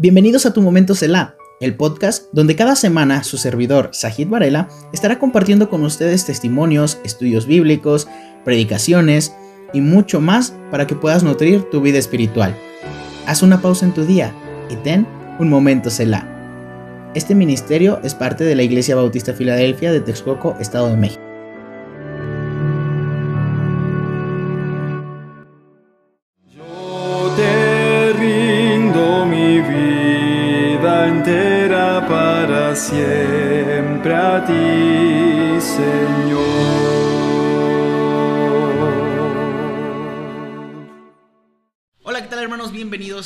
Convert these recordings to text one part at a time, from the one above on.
Bienvenidos a Tu Momento Selah, el podcast donde cada semana su servidor, Sajid Varela, estará compartiendo con ustedes testimonios, estudios bíblicos, predicaciones y mucho más para que puedas nutrir tu vida espiritual. Haz una pausa en tu día y ten un momento Selah. Este ministerio es parte de la Iglesia Bautista Filadelfia de Texcoco, Estado de México.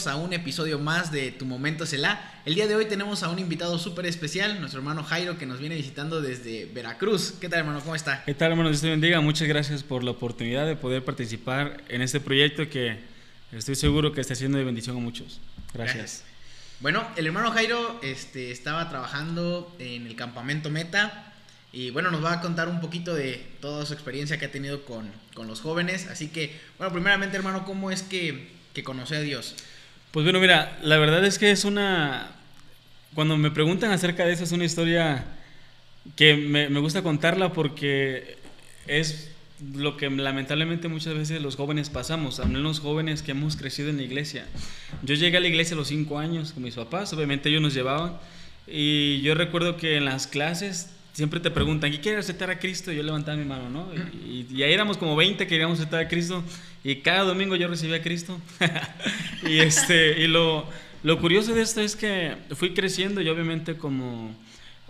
Bienvenidos a un episodio más de Tu Momento Selah. El día de hoy tenemos a un invitado súper especial, nuestro hermano Jairo, que nos viene visitando desde Veracruz. ¿Qué tal hermano? ¿Cómo está? ¿Qué tal, hermano? Dios te bendiga. Muchas gracias por la oportunidad de poder participar en este proyecto que estoy seguro que está siendo de bendición a muchos. Gracias. Bueno, el hermano Jairo este, estaba trabajando en el campamento Meta y bueno, nos va a contar un poquito de toda su experiencia que ha tenido con, con los jóvenes. Así que, bueno, primeramente hermano, ¿cómo es que, que conoció a Dios? Pues bueno, mira, la verdad es que es una... Cuando me preguntan acerca de eso, es una historia que me, me gusta contarla porque es lo que lamentablemente muchas veces los jóvenes pasamos, al menos jóvenes que hemos crecido en la iglesia. Yo llegué a la iglesia a los cinco años con mis papás, obviamente ellos nos llevaban, y yo recuerdo que en las clases siempre te preguntan, ¿y quieres aceptar a Cristo? Y yo levantaba mi mano, ¿no? Y, y ahí éramos como 20 que queríamos aceptar a Cristo, y cada domingo yo recibía a Cristo. y este, y lo, lo curioso de esto es que fui creciendo y obviamente como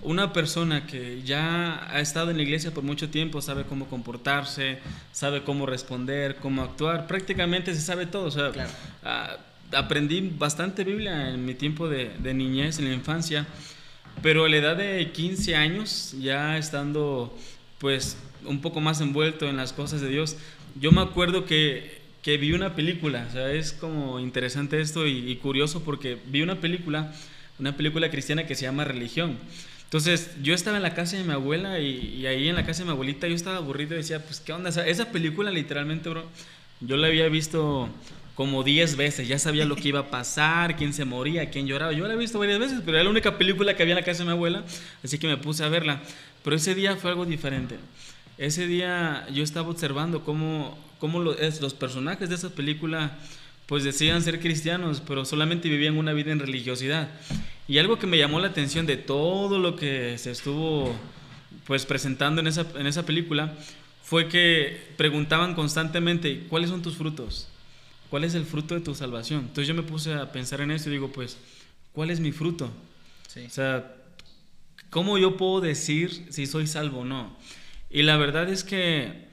una persona que ya ha estado en la iglesia por mucho tiempo sabe cómo comportarse, sabe cómo responder, cómo actuar, prácticamente se sabe todo. O sea, Claro. ah, aprendí bastante Biblia en mi tiempo de, de niñez, en la infancia, pero a la edad de 15 años, ya estando pues un poco más envuelto en las cosas de Dios, yo me acuerdo que, que vi una película, o sea, es como interesante esto y, y curioso porque vi una película, una película cristiana que se llama Religión. Entonces, yo estaba en la casa de mi abuela y, y ahí en la casa de mi abuelita yo estaba aburrido y decía, pues, ¿qué onda? O sea, esa película literalmente, bro, yo la había visto como 10 veces, ya sabía lo que iba a pasar, quién se moría, quién lloraba. Yo la he visto varias veces, pero era la única película que había en la casa de mi abuela, así que me puse a verla. Pero ese día fue algo diferente. Ese día yo estaba observando cómo, cómo lo- es, los personajes de esa película pues decían ser cristianos, pero solamente vivían una vida en religiosidad. Y algo que me llamó la atención de todo lo que se estuvo pues presentando en esa, en esa película fue que preguntaban constantemente, ¿cuáles son tus frutos? ¿Cuál es el fruto de tu salvación? Entonces yo me puse a pensar en eso y digo, pues, ¿cuál es mi fruto? Sí. O sea, ¿cómo yo puedo decir si soy salvo o no? Y la verdad es que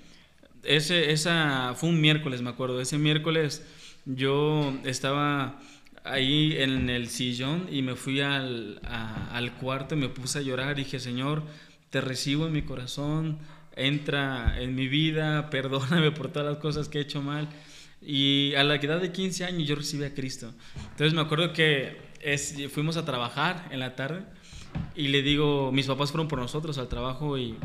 ese, esa fue un miércoles, me acuerdo. Ese miércoles yo estaba ahí en el sillón y me fui al, a- al cuarto y me puse a llorar. Dije, Señor, te recibo en mi corazón, entra en mi vida, perdóname por todas las cosas que he hecho mal. Y a la edad de 15 años yo recibí a Cristo. Entonces me acuerdo que es, fuimos a trabajar en la tarde y le digo, mis papás fueron por nosotros al trabajo y,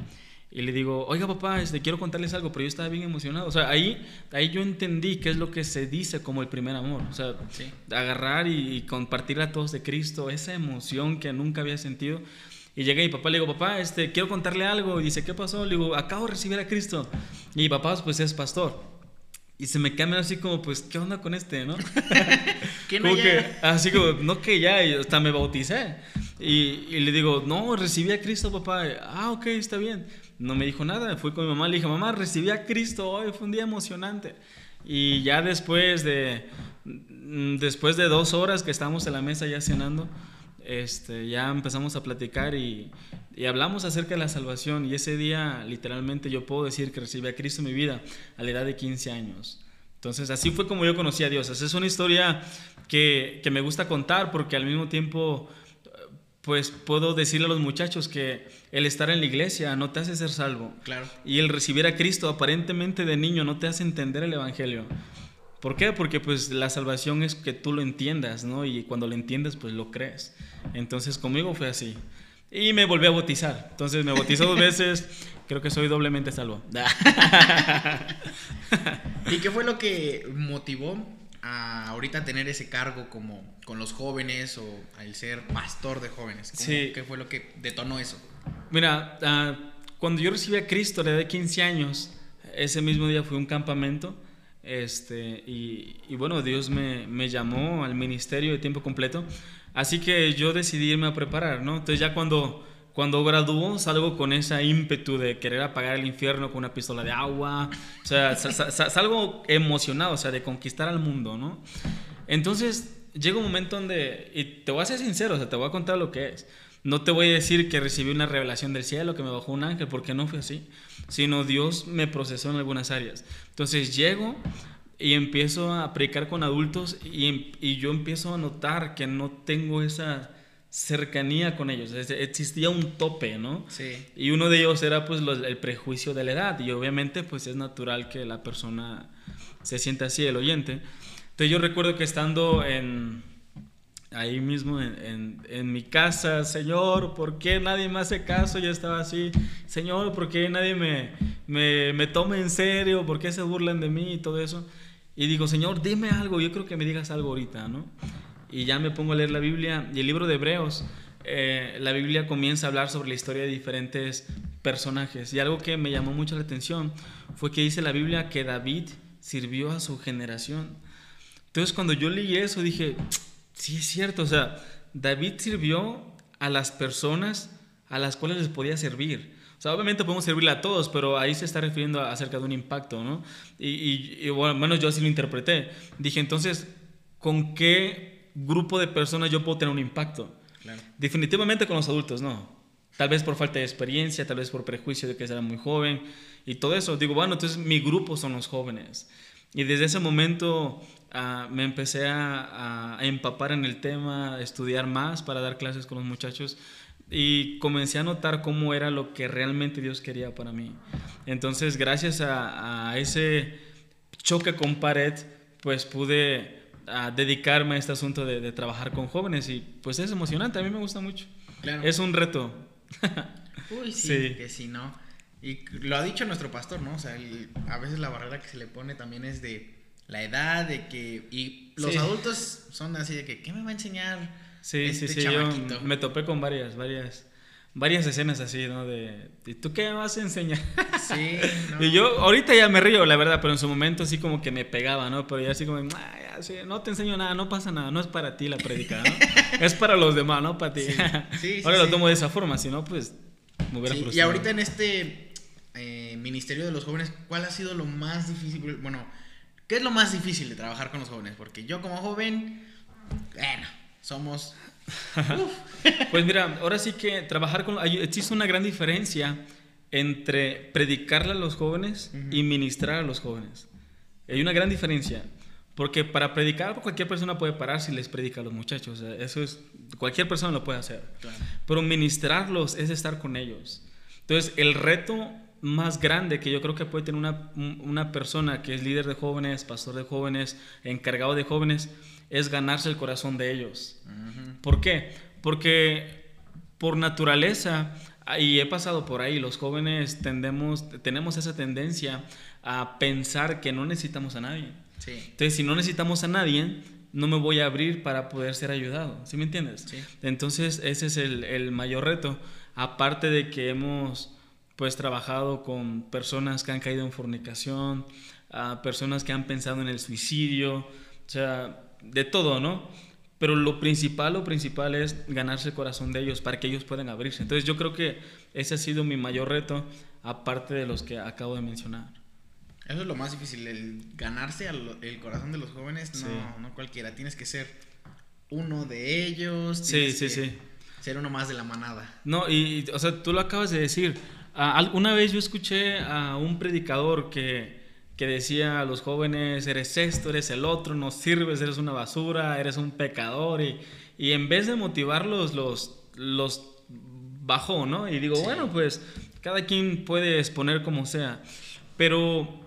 y le digo, oiga papá, este, quiero contarles algo, pero yo estaba bien emocionado. O sea, ahí, ahí yo entendí qué es lo que se dice como el primer amor. O sea, Sí. agarrar y, y compartir a todos de Cristo, esa emoción que nunca había sentido. Y llegué mi papá, le digo, papá, este, quiero contarle algo. Y dice, ¿qué pasó? Le digo, acabo de recibir a Cristo. Y papá, pues es pastor. Y se me cambia así como, pues, ¿qué onda con este, no? ¿Quién no Como que, así como, no que ya, y hasta me bauticé. Y, y le digo, no, recibí a Cristo, papá. Ah, ok, está bien. No me dijo nada. Fui con mi mamá, le dije, mamá, recibí a Cristo hoy, fue un día emocionante. Y ya después de, mm, después de dos horas que estábamos en la mesa ya cenando, este, ya empezamos a platicar y, y hablamos acerca de la salvación. Y ese día, literalmente, yo puedo decir que recibí a Cristo en mi vida a la edad de 15 años. Entonces, así fue como yo conocí a Dios. Esa es una historia que, que me gusta contar porque al mismo tiempo, pues puedo decirle a los muchachos que el estar en la iglesia no te hace ser salvo. Claro. Y el recibir a Cristo aparentemente de niño no te hace entender el Evangelio. ¿Por qué? Porque pues la salvación es que tú lo entiendas, ¿no? Y cuando lo entiendes, pues lo crees. Entonces conmigo fue así. Y me volví a bautizar. Entonces me bautizó dos veces. Creo que soy doblemente salvo. ¿Y qué fue lo que motivó a ahorita tener ese cargo como con los jóvenes o al ser pastor de jóvenes? ¿Cómo- Sí. ¿Qué fue lo que detonó eso? Mira, ah, cuando yo recibí a Cristo a la edad de 15 años, ese mismo día fui a un campamento. Este, y, y bueno, Dios me, me llamó al ministerio de tiempo completo. Así que yo decidí irme a preparar, ¿no? Entonces ya cuando, cuando graduó salgo con esa ímpetu de querer apagar el infierno con una pistola de agua. O sea, sa- sa- sa- salgo emocionado, o sea, de conquistar al mundo, ¿no? Entonces llega un momento donde, y te voy a ser sincero, o sea, te voy a contar lo que es. No te voy a decir que recibí una revelación del cielo, que me bajó un ángel, porque no fue así, sino Dios me procesó en algunas áreas. Entonces llego y empiezo a predicar con adultos y, em- y yo empiezo a notar que no tengo esa cercanía con ellos. Existía un tope, ¿no? Sí. Y uno de ellos era pues los- el prejuicio de la edad y obviamente pues es natural que la persona se sienta así, el oyente. Entonces yo recuerdo que estando en ahí mismo en, en- en mi casa, Señor, ¿por qué nadie me hace caso? Yo estaba así, Señor, ¿por qué nadie me, me, me toma en serio? ¿Por qué se burlan de mí y todo eso? Y digo, Señor, dime algo, yo creo que me digas algo ahorita, ¿no? Y ya me pongo a leer la Biblia y el libro de Hebreos, eh, la Biblia comienza a hablar sobre la historia de diferentes personajes. Y algo que me llamó mucho la atención fue que dice la Biblia que David sirvió a su generación. Entonces cuando yo leí eso dije, sí es cierto, o sea, David sirvió a las personas a las cuales les podía servir. Sea, obviamente podemos servirle a todos, pero ahí se está refiriendo a- acerca de un impacto, ¿no? Y, y, y, bueno, al menos yo así lo interpreté. Dije, entonces, ¿con qué grupo de personas yo puedo tener un impacto? Claro. Definitivamente con los adultos, no. Tal vez por falta de experiencia, tal vez por prejuicio de que era muy joven y todo eso. Digo, bueno, entonces mi grupo son los jóvenes. Y desde ese momento ah, me empecé a, a empapar en el tema, a estudiar más para dar clases con los muchachos y comencé a notar cómo era lo que realmente Dios quería para mí. Entonces, gracias a, a ese choque con pared, pues pude ah, dedicarme a este asunto de, de trabajar con jóvenes y pues es emocionante, a mí me gusta mucho. Claro. Es un reto. Uy, sí, Sí. que sí, ¿no? Y lo ha dicho nuestro pastor, ¿no? O sea, el- a veces la barrera que se le pone también es de la edad, de que... Y los Sí. adultos son así de que, ¿qué me va a enseñar Sí, este sí, sí, yo me topé con varias, varias, varias escenas así, ¿no? De, ¿y tú qué me vas a enseñar? Sí, no. Y yo ahorita ya me río, la verdad, pero en su momento así como que me pegaba, ¿no? Pero ya así como, "Ah, ya, sí, no te enseño nada, no pasa nada, no es para ti la prédica, ¿no? es para los demás, no para ti. Sí, sí, sí, Ahora lo sí. tomo de esa forma, si no, pues me hubiera Sí, y frustrado. ahorita en este eh, Ministerio de los Jóvenes, ¿cuál ha sido lo más difícil? Bueno, ¿qué es lo más difícil de trabajar con los jóvenes? Porque yo como joven, bueno, somos... Pues mira, ahora sí que trabajar con... Existe una gran diferencia entre predicarle a los jóvenes y ministrar a los jóvenes. Hay una gran diferencia. Porque para predicar, cualquier persona puede pararse y les predica a los muchachos. o sea, Eso es... Cualquier persona lo puede hacer. Claro. Pero ministrarlos es estar con ellos. Entonces, el reto más grande que yo creo que puede tener una, una persona que es líder de jóvenes, pastor de jóvenes, encargado de jóvenes, es ganarse el corazón de ellos. ¿Por qué? Porque por naturaleza, y he pasado por ahí, los jóvenes tendemos, tenemos esa tendencia a pensar que no necesitamos a nadie. Sí. Entonces, si no necesitamos a nadie, no me voy a abrir para poder ser ayudado. ¿Sí me entiendes? Sí. Entonces, ese es el, el mayor reto. Aparte de que hemos pues trabajado con personas que han caído en fornicación, a personas que han pensado en el suicidio, o sea, de todo, ¿no? Pero lo principal, lo principal es ganarse el corazón de ellos para que ellos puedan abrirse. Entonces yo creo que ese ha sido mi mayor reto, aparte de los que acabo de mencionar. Eso es lo más difícil, el ganarse al- el corazón de los jóvenes, no, Sí. no cualquiera. Tienes que ser uno de ellos. Sí, sí, sí. Ser uno más de la manada. No, y, y, o sea, tú lo acabas de decir. Ah, al- una vez yo escuché a un predicador que, que decía a los jóvenes, eres esto, eres el otro, no sirves, eres una basura, eres un pecador. Y, y en vez de motivarlos, los, los bajó, ¿no? Y digo, Sí. bueno, pues cada quien puede exponer como sea. Pero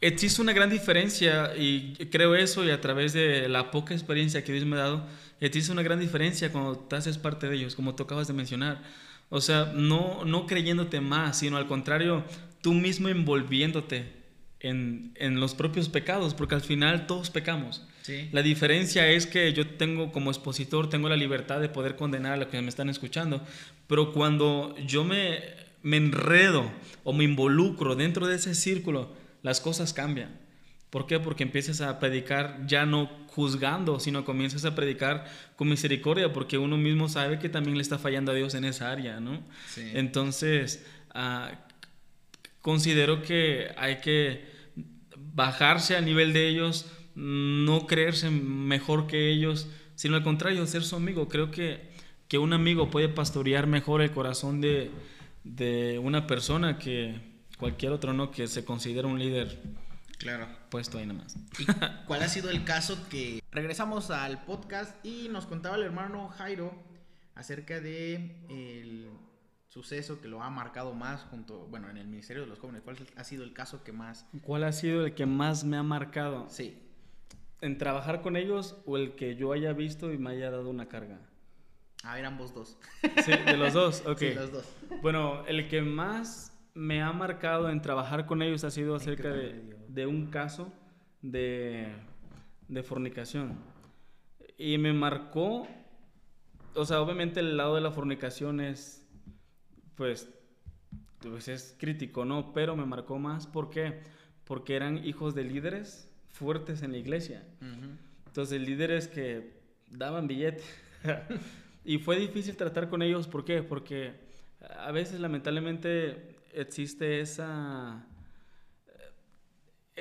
existe una gran diferencia y creo eso y a través de la poca experiencia que Dios me ha dado, existe una gran diferencia cuando te haces parte de ellos, como tú acabas de mencionar. O sea, no, no creyéndote más, sino al contrario, tú mismo envolviéndote en, en los propios pecados, porque al final todos pecamos. Sí. La diferencia es que yo tengo, como expositor, tengo la libertad de poder condenar a los que me están escuchando, pero cuando yo me, me enredo o me involucro dentro de ese círculo, las cosas cambian. ¿Por qué? Porque empiezas a predicar ya no juzgando, sino comienzas a predicar con misericordia, porque uno mismo sabe que también le está fallando a Dios en esa área, ¿no? Sí. Entonces, ah, considero que hay que bajarse al nivel de ellos, no creerse mejor que ellos, sino al contrario, ser su amigo. Creo que, que un amigo puede pastorear mejor el corazón de, de una persona que cualquier otro, ¿no? Que se considera un líder Claro. puesto ahí nomás. ¿Y cuál ha sido el caso que... Regresamos al podcast y nos contaba el hermano Jairo acerca de el suceso que lo ha marcado más junto, bueno, en el Ministerio de los Jóvenes. ¿Cuál ha sido el caso que más... ¿Cuál ha sido el que más me ha marcado? Sí. ¿En trabajar con ellos o el que yo haya visto y me haya dado una carga? A ver, ambos dos. Sí, de los dos, ok. Sí, los dos. Bueno, el que más me ha marcado en trabajar con ellos ha sido acerca de, medio? De un caso de, de fornicación. Y me marcó, o sea, obviamente el lado de la fornicación es, pues, pues es crítico, ¿no? Pero me marcó más, ¿por qué? Porque eran hijos de líderes fuertes en la iglesia. Ujú. Entonces, líderes que daban billete. y fue difícil tratar con ellos, ¿por qué? Porque a veces, lamentablemente, existe esa.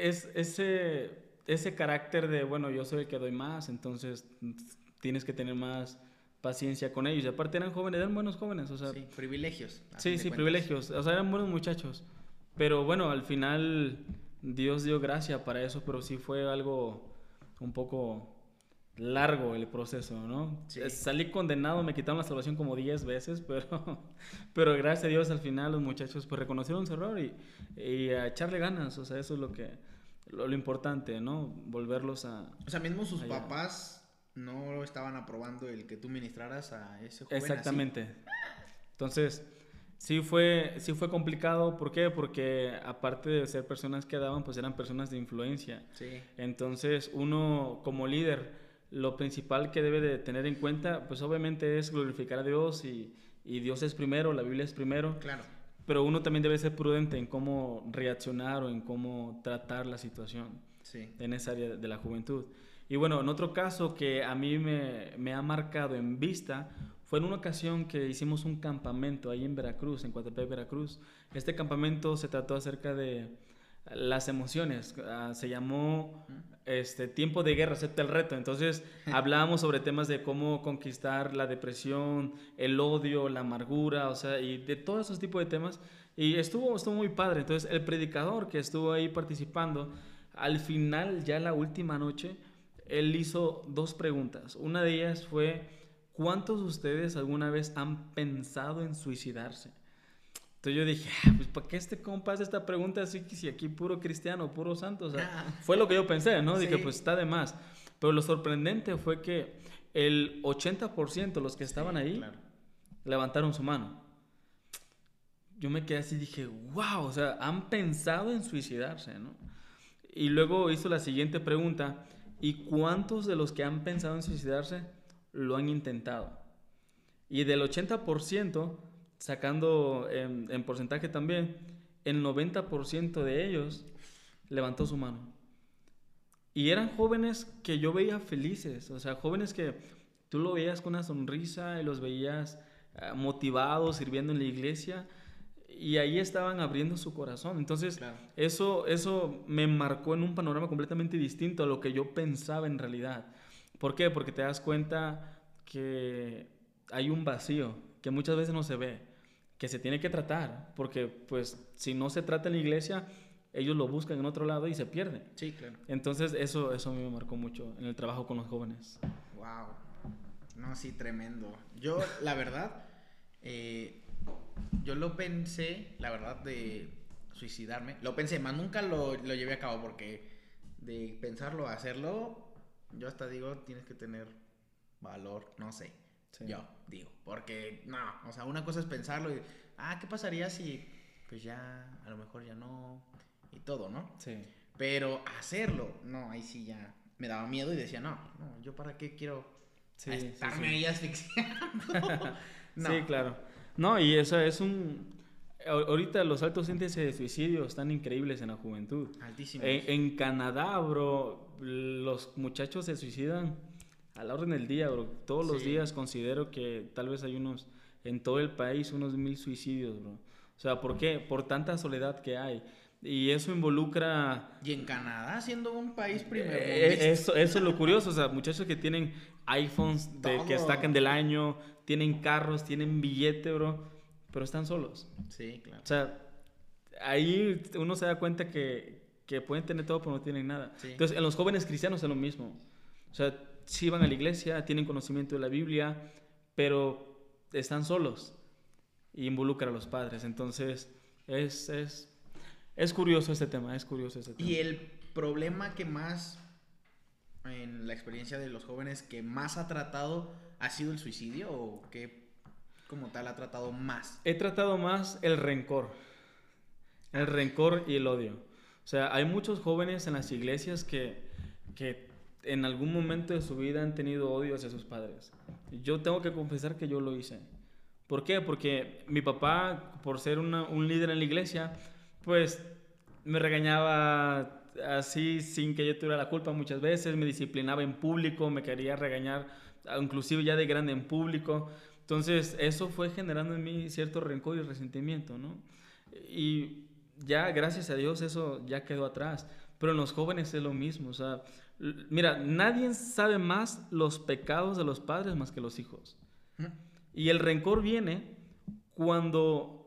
Es, ese, ese carácter de, bueno, yo soy el que doy más, entonces tienes que tener más paciencia con ellos. Y aparte eran jóvenes, eran buenos jóvenes, o sea, Sí, privilegios. Sí, sí, cuentas. privilegios. O sea, eran buenos muchachos. Pero bueno, al final Dios dio gracia para eso, pero sí fue algo un poco largo el proceso, ¿no? Sí. Salí condenado, me quitaron la salvación como 10 veces, pero, pero gracias a Dios al final los muchachos pues reconocieron su error y, y a echarle ganas, o sea, eso es lo que lo, lo importante, ¿no? Volverlos a... O sea, mismo sus Allá. papás no estaban aprobando el que tú ministraras a ese joven. así. Exactamente. Entonces, sí fue, sí fue complicado. ¿Por qué? Porque aparte de ser personas que daban, pues eran personas de influencia. Sí. Entonces, uno como líder, lo principal que debe de tener en cuenta, pues obviamente es glorificar a Dios y, y Dios es primero, la Biblia es primero, Claro. pero uno también debe ser prudente en cómo reaccionar o en cómo tratar la situación Sí. en esa área de la juventud. Y bueno, en otro caso que a mí me, me ha marcado en vista fue en una ocasión que hicimos un campamento ahí en Veracruz, en Coatepec, Veracruz. Este campamento se trató acerca de las emociones. ah, se llamó este, Tiempo de Guerra, acepta el reto. Entonces hablábamos sobre temas de cómo conquistar la depresión, el odio, la amargura, o sea, y de todos esos tipos de temas. Y estuvo, estuvo muy padre. Entonces el predicador que estuvo ahí participando, al final, ya la última noche, él hizo dos preguntas. Una de ellas fue, ¿cuántos de ustedes alguna vez han pensado en suicidarse? Entonces yo dije, "Ah, pues ¿para qué este compa hace esta pregunta así que si aquí puro cristiano, puro santo? O sea, fue lo que yo pensé, ¿no? Dije, Sí. pues está de más. Pero lo sorprendente fue que el 80% los que estaban ahí Claro. levantaron su mano. Yo me quedé así y dije, wow, o sea, han pensado en suicidarse, ¿no? Y luego hizo la siguiente pregunta, ¿y cuántos de los que han pensado en suicidarse lo han intentado? Y del 80%, sacando en, en porcentaje también, el 90% de ellos levantó su mano. Y eran jóvenes que yo veía felices, o sea, jóvenes que tú lo veías con una sonrisa y los veías ah, motivados, sirviendo en la iglesia, y ahí estaban abriendo su corazón. Entonces, Claro. eso, eso me marcó en un panorama completamente distinto a lo que yo pensaba en realidad. ¿Por qué? Porque te das cuenta que hay un vacío que muchas veces no se ve, que se tiene que tratar, porque pues si no se trata en la iglesia, ellos lo buscan en otro lado y se pierden. Sí, claro. Entonces eso, eso a mí me marcó mucho en el trabajo con los jóvenes. Wow. No, sí, tremendo. Yo, la verdad, eh, yo lo pensé, la verdad, de suicidarme. Lo pensé, más nunca lo, lo llevé a cabo porque de pensarlo a hacerlo, yo hasta digo, tienes que tener valor, no sé. Sí. Yo digo, porque no, o sea, una cosa es pensarlo y, ah, ¿qué pasaría si, pues ya, a lo mejor ya no, y todo, ¿no? Sí. Pero hacerlo, no, ahí sí ya. me daba miedo y decía, no, no, yo para qué quiero Sí, estarme sí, ahí asfixiando. No. Sí, claro. No, y eso es un... Ahorita los altos índices de suicidio están increíbles en la juventud. Altísimos. En, en Canadá, bro, los muchachos se suicidan a la orden del día, bro. Todos los Sí. días considero que tal vez hay unos, en todo el país, unos mil suicidios, bro. O sea, ¿por qué? Por tanta soledad que hay. Y eso involucra... Y en Canadá, siendo un país primero. Eh, eso, eso es lo curioso, o sea, muchachos que tienen iPhones de, que Todo. sacan del año, tienen carros, tienen billete, bro, pero están solos. Sí, claro. O sea, ahí uno se da cuenta que, que pueden tener todo, pero no tienen nada. Sí. Entonces, en los jóvenes cristianos es lo mismo. O sea, sí van a la iglesia, tienen conocimiento de la Biblia, pero están solos y involucra a los padres. Entonces, es, es, es curioso este tema, es curioso este tema. Y el problema que más, en la experiencia de los jóvenes, que más ha tratado, ha sido el suicidio o que como tal ha tratado más. He tratado más el rencor. El rencor y el odio. O sea, hay muchos jóvenes en las iglesias que, que en algún momento de su vida han tenido odio hacia sus padres. Yo tengo que confesar que yo lo hice. ¿Por qué? Porque mi papá, por ser un líder en la iglesia, pues me regañaba así sin que yo tuviera la culpa muchas veces, me disciplinaba en público, me quería regañar, inclusive ya de grande en público. Entonces eso fue generando en mí cierto rencor y resentimiento, ¿no? Y ya, gracias a Dios, eso ya quedó atrás. Pero en los jóvenes es lo mismo. O sea, mira, nadie sabe más los pecados de los padres más que los hijos. Y el rencor viene cuando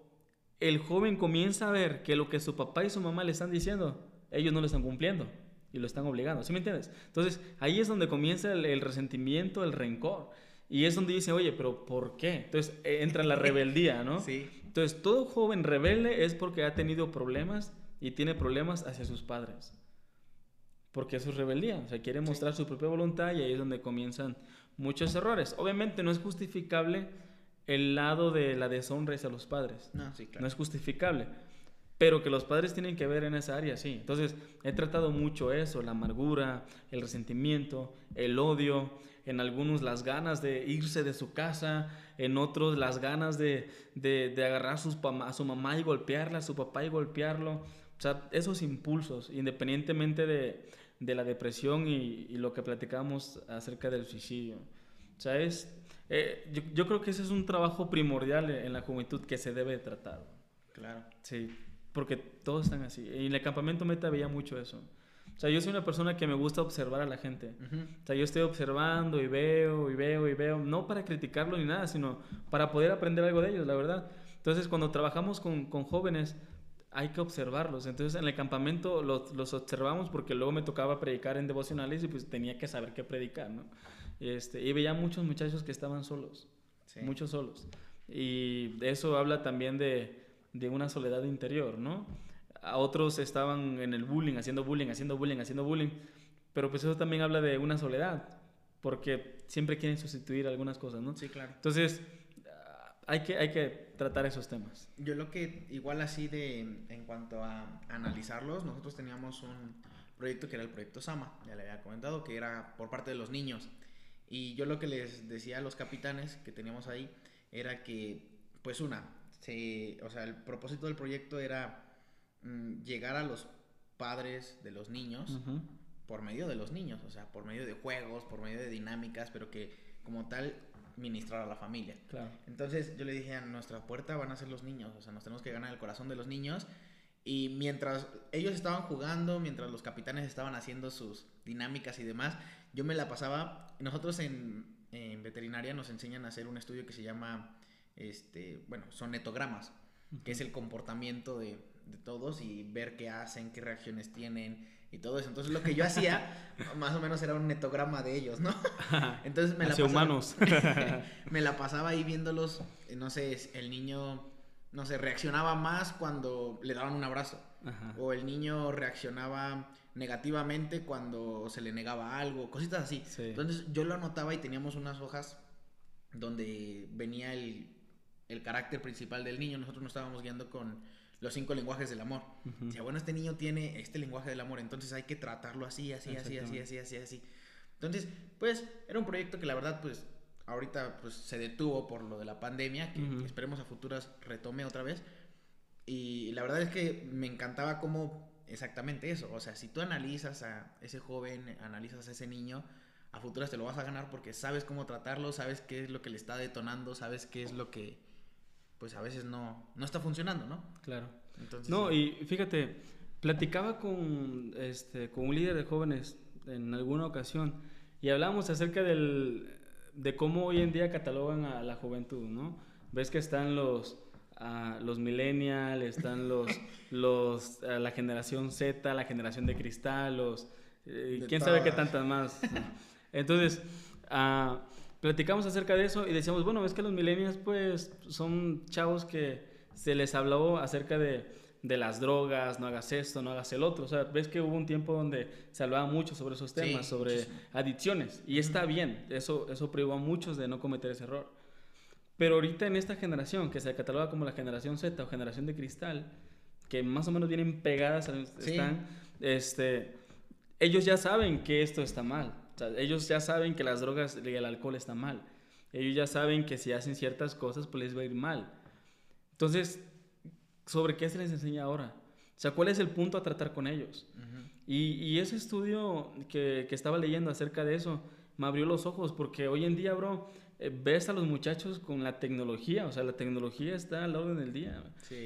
el joven comienza a ver que lo que su papá y su mamá le están diciendo, ellos no lo están cumpliendo y lo están obligando. ¿Sí me entiendes? Entonces, ahí es donde comienza el, el resentimiento, el rencor. Y es donde dice, oye, pero ¿por qué? Entonces eh, entra la rebeldía, ¿no? Sí. Entonces, todo joven rebelde es porque ha tenido problemas y tiene problemas hacia sus padres. Porque eso es rebeldía, o sea, quiere mostrar su propia voluntad y ahí es donde comienzan muchos errores. Obviamente no es justificable el lado de la deshonra hacia los padres. No, sí, claro. No es justificable. Pero que los padres tienen que ver en esa área, sí. Entonces, he tratado mucho eso, la amargura, el resentimiento, el odio, en algunos las ganas de irse de su casa, en otros las ganas de, de, de agarrar sus a su mamá y golpearla, a su papá y golpearlo. O sea, esos impulsos, independientemente de, de la depresión y, y lo que platicamos acerca del suicidio. O sea, es, eh, yo, yo creo que ese es un trabajo primordial en la juventud que se debe tratar. Claro. Sí, porque todos están así. Y en el campamento meta veía mucho eso. O sea, yo soy una persona que me gusta observar a la gente. O sea, yo estoy observando y veo y veo y veo, no para criticarlo ni nada, sino para poder aprender algo de ellos, la verdad. Entonces, cuando trabajamos con, con jóvenes, hay que observarlos. Entonces, en el campamento los, los observamos porque luego me tocaba predicar en devocionales y pues tenía que saber qué predicar, ¿no? Este, y veía muchos muchachos que estaban solos, Sí. muchos solos. Y eso habla también de, de una soledad interior, ¿no? A otros estaban en el bullying, haciendo bullying, haciendo bullying, haciendo bullying. Pero pues eso también habla de una soledad, porque siempre quieren sustituir algunas cosas, ¿no? Sí, claro. Entonces, hay que, hay que tratar esos temas. Yo lo que, igual así de, en cuanto a analizarlos, nosotros teníamos un proyecto que era el proyecto Sama, ya le había comentado, que era por parte de los niños. Y yo lo que les decía a los capitanes que teníamos ahí era que, pues una, se, o sea, el propósito del proyecto era mm, llegar a los padres de los niños Ujú. por medio de los niños, o sea, por medio de juegos, por medio de dinámicas, pero que como tal ministrar a la familia. Claro. Entonces yo le dije, a nuestra puerta van a ser los niños, o sea, nos tenemos que ganar el corazón de los niños. Y mientras ellos estaban jugando, mientras los capitanes estaban haciendo sus dinámicas y demás, yo me la pasaba. Nosotros en, en veterinaria nos enseñan a hacer un estudio que se llama, este, bueno, son netogramas, que es el comportamiento de, de todos y ver qué hacen, qué reacciones tienen y todo eso. Entonces lo que yo hacía, más o menos era un netograma de ellos, ¿no? Entonces me la pasaba- humanos. me la pasaba ahí viéndolos, no sé, el niño, no sé, reaccionaba más cuando le daban un abrazo. Ajá. O el niño reaccionaba negativamente cuando se le negaba algo, cositas así. Sí. Entonces yo lo anotaba y teníamos unas hojas donde venía el, el carácter principal del niño. Nosotros nos estábamos guiando con los cinco lenguajes del amor. Decía, bueno, este niño tiene este lenguaje del amor, entonces hay que tratarlo así, así, así, así, así, así, así. Entonces, pues, era un proyecto que la verdad, pues, ahorita pues se detuvo por lo de la pandemia, que esperemos a futuras retome otra vez. Y la verdad es que me encantaba cómo exactamente eso, o sea, si tú analizas a ese joven, analizas a ese niño, a futuras te lo vas a ganar porque sabes cómo tratarlo, sabes qué es lo que le está detonando, sabes qué es lo que pues a veces no, no está funcionando, ¿no? Claro. Entonces, no, y fíjate, platicaba con, este, con un líder de jóvenes en alguna ocasión y hablábamos acerca del, de cómo hoy en día catalogan a la juventud, ¿no? Ves que están los, uh, los millennials, están los, los la generación Z, la generación de cristal, los... Eh, ¿Quién sabe qué tantas más? Entonces, uh, platicamos acerca de eso y decíamos, bueno, ves que los millennials pues son chavos que se les habló acerca de, de, las drogas, no hagas esto, no hagas el otro. O sea, ves que hubo un tiempo donde se hablaba mucho sobre esos temas, sobre adicciones. Y está bien, eso, eso privó a muchos de no cometer ese error. Pero ahorita en esta generación, que se cataloga como la generación Z o generación de cristal, que más o menos vienen pegadas, están, este, ellos ya saben que esto está mal. Ellos ya saben que las drogas y el alcohol están mal. Ellos ya saben que si hacen ciertas cosas, pues les va a ir mal. Entonces, ¿sobre qué se les enseña ahora? O sea, ¿cuál es el punto a tratar con ellos? y, y, ese estudio que, que, estaba leyendo acerca de eso me abrió los ojos, porque hoy en día, bro, ves a los muchachos con la tecnología, o sea, la tecnología está al orden del día.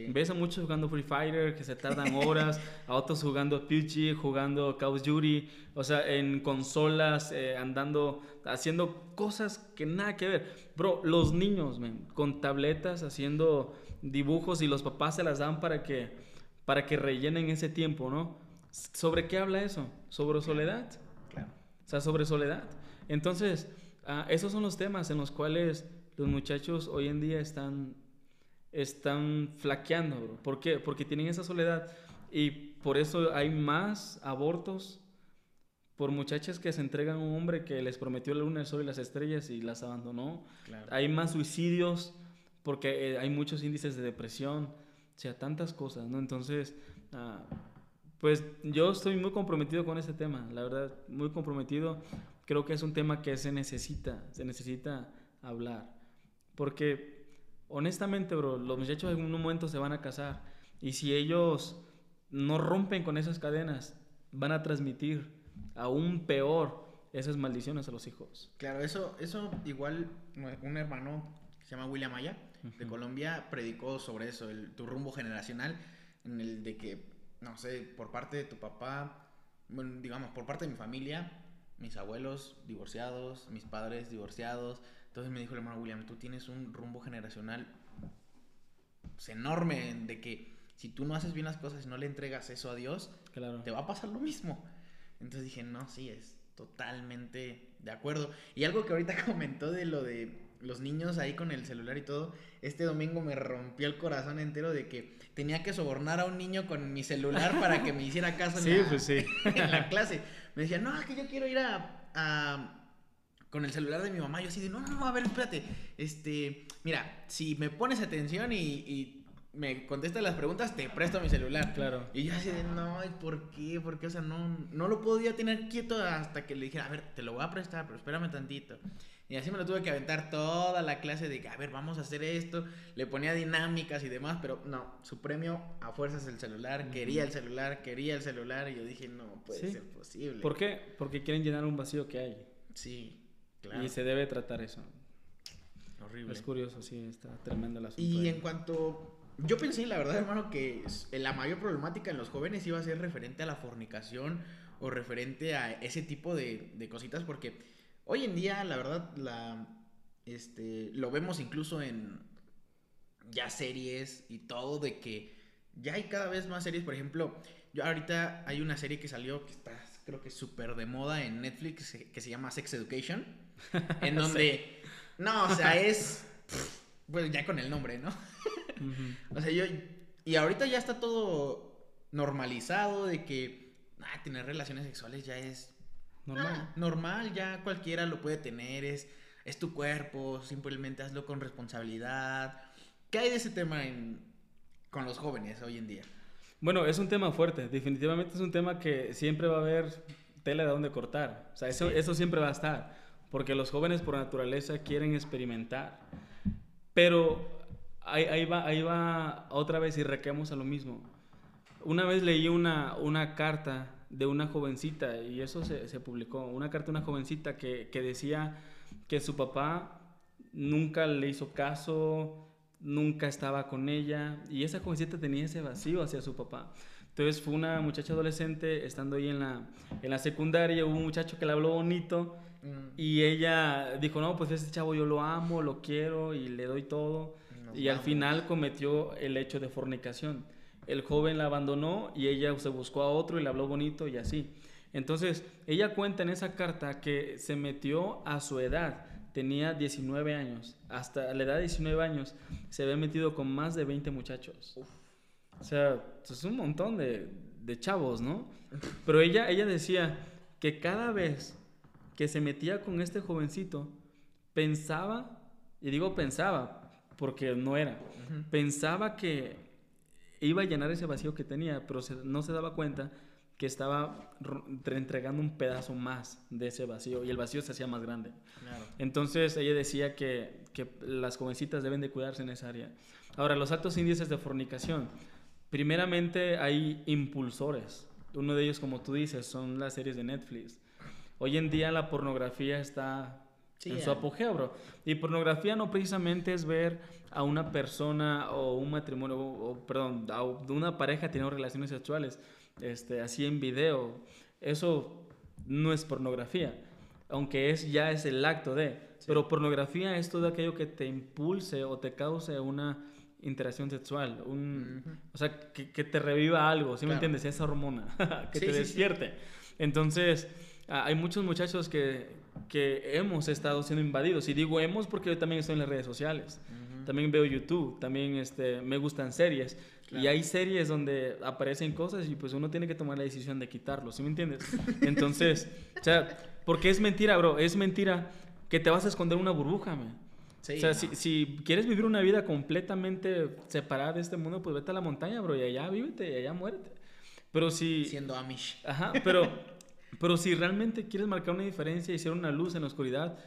Ves a muchos jugando Free Fighter que se tardan horas, a otros jugando PUBG, jugando Call of Duty, o sea, en consolas, eh, andando, haciendo cosas que nada que ver. Bro, los niños, con tabletas haciendo dibujos y los papás se las dan para que, para que rellenen ese tiempo, ¿no? ¿Sobre qué habla eso? ¿Sobre soledad? Claro. O sea, sobre soledad. Entonces, Ah, esos son los temas en los cuales los muchachos hoy en día están, están flaqueando, ¿Por qué? Porque tienen esa soledad y por eso hay más abortos por muchachas que se entregan a un hombre que les prometió la luna, el sol y las estrellas y las abandonó. Hay más suicidios porque eh, hay muchos índices de depresión, o sea, tantas cosas, ¿no? Entonces, ah, pues yo estoy muy comprometido con ese tema, la verdad, muy comprometido. Creo que es un tema que se necesita, se necesita hablar. Porque, honestamente, bro, los muchachos en un momento se van a casar. Y si ellos no rompen con esas cadenas, van a transmitir aún peor esas maldiciones a los hijos. Claro, eso, eso igual un hermano que se llama William Maya, de Colombia, predicó sobre eso, el, tu rumbo generacional, en el de que no sé, por parte de tu papá, bueno, digamos, por parte de mi familia, mis abuelos divorciados, mis padres divorciados. Entonces me dijo el hermano William, tú tienes un rumbo generacional pues, enorme de que si tú no haces bien las cosas y no le entregas eso a Dios, claro. te va a pasar lo mismo. Entonces dije, no, sí, es totalmente de acuerdo. Y algo que ahorita comentó de lo de los niños ahí con el celular y todo, este domingo me rompió el corazón entero de que tenía que sobornar a un niño con mi celular para que me hiciera caso en, la, pues en la clase. Me decía, no, es que yo quiero ir a, con el celular de mi mamá. Yo así de, no, no, no, a ver, espérate. Este, mira, si me pones atención y me contesta las preguntas, te presto mi celular. Claro. Y yo así de, no, ¿por qué? Porque, o sea, no, no lo podía tener quieto hasta que le dijera, a ver, te lo voy a prestar, pero espérame tantito. Y así me lo tuve que aventar toda la clase de que, a ver, vamos a hacer esto. Le ponía dinámicas y demás, pero no, su premio a fuerzas el celular, quería el celular, quería el celular. Y yo dije, no puede ser posible. ¿Por qué? Porque quieren llenar un vacío que hay. Sí, claro. Y se debe tratar eso. Horrible. Es curioso, sí, está tremendo la asunto. Y en cuanto yo pensé, la verdad, hermano, que la mayor problemática en los jóvenes iba a ser referente a la fornicación o referente a ese tipo de, cositas, porque hoy en día, la verdad, la, este, lo vemos incluso en ya series y todo, de que ya hay cada vez más series. Por ejemplo, yo ahorita hay una serie que salió que está, creo que súper de moda en Netflix, que se llama Sex Education, en donde, no, o sea, es, pues ya con el nombre, ¿no? O sea, yo. Y ahorita ya está todo normalizado de que. Ah, tener relaciones sexuales ya es. Normal. Ah, normal, ya cualquiera lo puede tener. Es, es tu cuerpo, simplemente hazlo con responsabilidad. ¿Qué hay de ese tema en, con los jóvenes hoy en día? Bueno, es un tema fuerte, definitivamente es un tema que siempre va a haber tela de donde cortar. O sea, eso, eso siempre va a estar, porque los jóvenes por naturaleza quieren experimentar. Pero ahí, ahí va, ahí va otra vez y requemos a lo mismo. Una vez leí una, una carta de una jovencita, y eso se, se publicó, una carta de una jovencita que, que decía que su papá nunca le hizo caso, nunca estaba con ella y esa jovencita tenía ese vacío hacia su papá. Entonces fue una muchacha adolescente estando ahí en la, en la secundaria, hubo un muchacho que le habló bonito Mm. y ella dijo, no, pues este chavo yo lo amo, lo quiero y le doy todo. Nos y al final cometió el hecho de fornicación. El joven la abandonó y ella se buscó a otro y le habló bonito y así. Entonces, ella cuenta en esa carta que se metió a su edad, tenía 19 años, hasta la edad de 19 años se había metido con más de 20 muchachos. O sea, es un montón de, de chavos, ¿no? Pero ella, ella decía que cada vez que se metía con este jovencito, pensaba, y digo pensaba, porque no era, pensaba que iba a llenar ese vacío que tenía, pero se- no se daba cuenta que estaba entregando un pedazo más de ese vacío y el vacío se hacía más grande. Claro. Entonces ella decía que, que las jovencitas deben de cuidarse en esa área. Ahora, los altos índices de fornicación. Primeramente hay impulsores. Uno de ellos, como tú dices, son las series de Netflix. Hoy en día la pornografía está Sí, en su apogeo, bro. Y pornografía no precisamente es ver a una persona o un matrimonio, o, o, perdón, a una pareja teniendo relaciones sexuales, este, así en video. Eso no es pornografía, aunque es ya es el acto de. Pero pornografía es todo aquello que te impulse o te cause una interacción sexual, un, o sea, que, que te reviva algo, ¿sí me entiendes? Esa hormona, que Sí, te despierte. Entonces, hay muchos muchachos que, que hemos estado siendo invadidos. Y digo hemos porque yo también estoy en las redes sociales. También veo YouTube, también este, me gustan series. Y Claro. hay series donde aparecen cosas y pues uno tiene que tomar la decisión de quitarlo, ¿sí me entiendes? Entonces, o sea, porque es mentira, bro, es mentira que te vas a esconder una burbuja, man. Sí, o sea, no. si, si quieres vivir una vida completamente separada de este mundo, pues vete a la montaña, bro, y allá vívete, y allá muérete. Pero si... Siendo Amish. Ajá, pero, pero si realmente quieres marcar una diferencia y ser una luz en la oscuridad,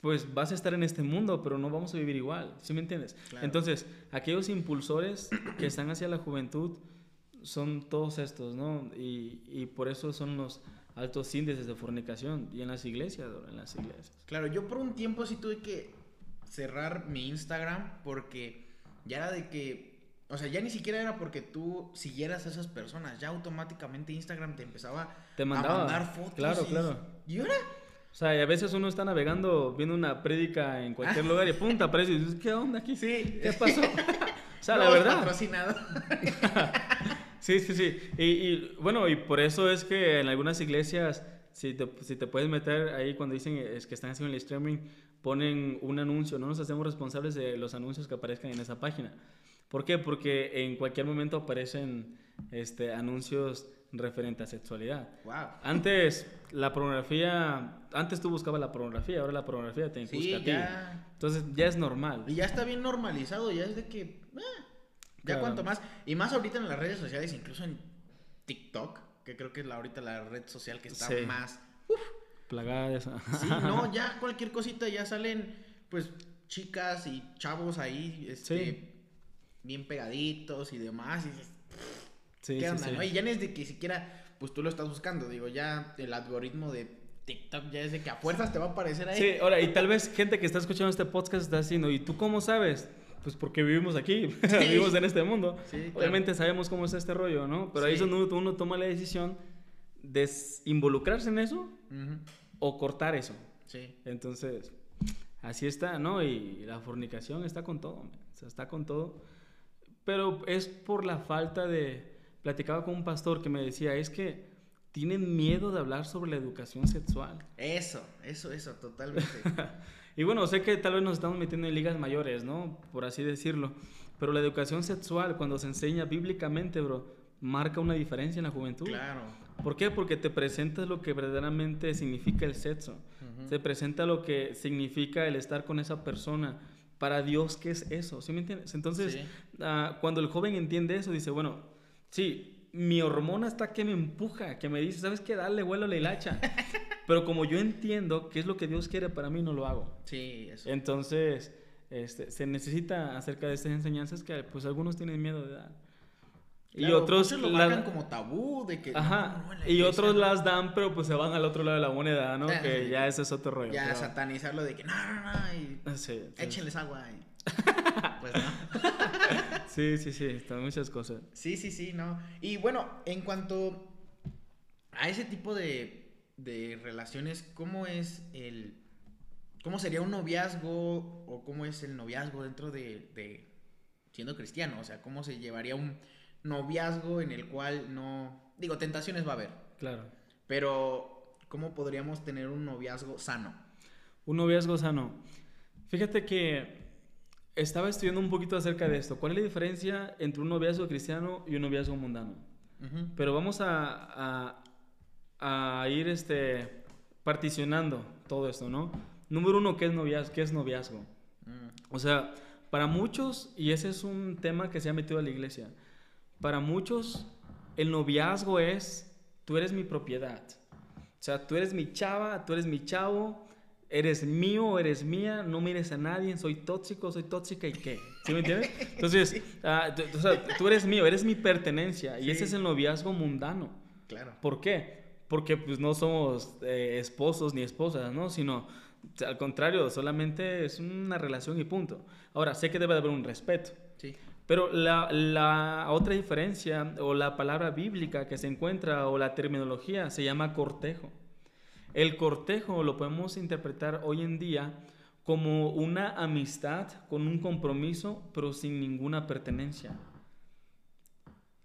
pues vas a estar en este mundo, pero no vamos a vivir igual, ¿sí me entiendes? Claro. Entonces, aquellos impulsores que están hacia la juventud son todos estos, ¿no? Y, y por eso son los altos índices de fornicación y en las iglesias, en las iglesias. Claro, yo por un tiempo sí tuve que cerrar mi Instagram porque ya era de que, o sea, ya ni siquiera era porque tú siguieras a esas personas, ya automáticamente Instagram te empezaba Te mandaba, a mandar fotos. claro, y, claro. ¿Y ahora? O sea, y a veces uno está navegando, viendo una prédica en cualquier lugar y pum, te aparece y dices, ¿qué onda aquí? Sí. ¿Qué pasó? o sea, la Nuevos verdad. patrocinados. Sí, sí, sí. Y, y, bueno, y por eso es que en algunas iglesias, si te, si te puedes meter ahí cuando dicen es que están haciendo el streaming, ponen un anuncio. No nos hacemos responsables de los anuncios que aparezcan en esa página. ¿Por qué? Porque en cualquier momento aparecen este, anuncios referentes a sexualidad. wow. Antes, la pornografía, antes tú buscabas la pornografía, ahora la pornografía te busca Sí, a ti. ya. Entonces ya es normal. Y ya está bien normalizado, ya es de que. ah, ya Claro. cuanto más. Y más ahorita en las redes sociales, incluso en TikTok, que creo que es la, ahorita la red social que está Sí. más. Plagada de eso. Sí, no, ya cualquier cosita ya salen, pues, chicas y chavos ahí, este, Sí. Bien pegaditos y demás. Y dices, Sí, ¿qué sí, onda, sí. no? Y ya no es de que siquiera, pues tú lo estás buscando. Digo, ya el algoritmo de TikTok ya es de que a fuerzas te va a aparecer ahí. Sí, ahora, y tal vez gente que está escuchando este podcast está diciendo, ¿y tú cómo sabes? Pues porque vivimos aquí, vivimos en este mundo. Sí, claro. Obviamente sabemos cómo es este rollo, ¿no? Pero ahí es Sí. donde uno, toma la decisión de involucrarse en eso Ujú, o cortar eso. Sí. Entonces, así está, ¿no? Y la fornicación está con todo, man. o sea, está con todo. Pero es por la falta de... Platicaba con un pastor que me decía, es que tienen miedo de hablar sobre la educación sexual. Eso, eso, eso, totalmente. Y bueno, sé que tal vez nos estamos metiendo en ligas mayores, ¿no? Por así decirlo. Pero la educación sexual, cuando se enseña bíblicamente, bro, marca una diferencia en la juventud. claro. ¿Por qué? Porque te presenta lo que verdaderamente significa el sexo. Te presenta lo que significa el estar con esa persona para Dios, ¿qué es eso? ¿Sí me entiendes? Entonces, Sí. Ah, cuando el joven entiende eso, dice, bueno, sí, mi hormona está que me empuja, que me dice, ¿sabes qué? Dale, vuelo la hilacha. Pero como yo entiendo qué es lo que Dios quiere para mí, no lo hago. Sí, eso. Entonces, este, se necesita acerca de estas enseñanzas que pues algunos tienen miedo de dar. y Claro, otros muchos lo la- como tabú de que no, Ajá, no, la y otros las dan, pero pues se van al otro lado de la moneda, ¿no? Ah, que sí. ya ese es otro rollo. ya pero- satanizarlo de que no, no, no, y Sí, sí. échenles agua. y- Pues no. Sí, sí, sí, están muchas cosas. Sí, sí, sí, no. Y bueno, en cuanto a ese tipo de, de relaciones, ¿cómo es el... ¿Cómo sería un noviazgo o cómo es el noviazgo dentro de, de siendo cristiano? O sea, ¿cómo se llevaría un noviazgo en el cual no... Digo, tentaciones va a haber, Claro. pero ¿cómo podríamos tener un noviazgo sano? Un noviazgo sano. Fíjate que estaba estudiando un poquito acerca de esto. ¿Cuál es la diferencia entre un noviazgo cristiano y un noviazgo mundano? Pero vamos a, a, a ir este, particionando todo esto, ¿no? Número uno, ¿qué es noviazgo? ¿Qué es noviazgo? Mm, O sea, para muchos, y ese es un tema que se ha metido a la iglesia, para muchos el noviazgo es, tú eres mi propiedad. O sea, tú eres mi chava, tú eres mi chavo, eres mío, eres mía, no mires a nadie, soy tóxico, soy tóxica y qué. ¿Sí me entiendes? Entonces, ah, tú, o sea, tú eres mío, eres mi pertenencia y Sí. ese es el noviazgo mundano. Claro. ¿Por qué? Porque pues no somos eh, esposos ni esposas, ¿no? Sino, al contrario, solamente es una relación y punto. Ahora, sé que debe de haber un respeto. Sí. Pero la, la otra diferencia o la palabra bíblica que se encuentra o la terminología se llama cortejo. El cortejo lo podemos interpretar hoy en día como una amistad con un compromiso pero sin ninguna pertenencia.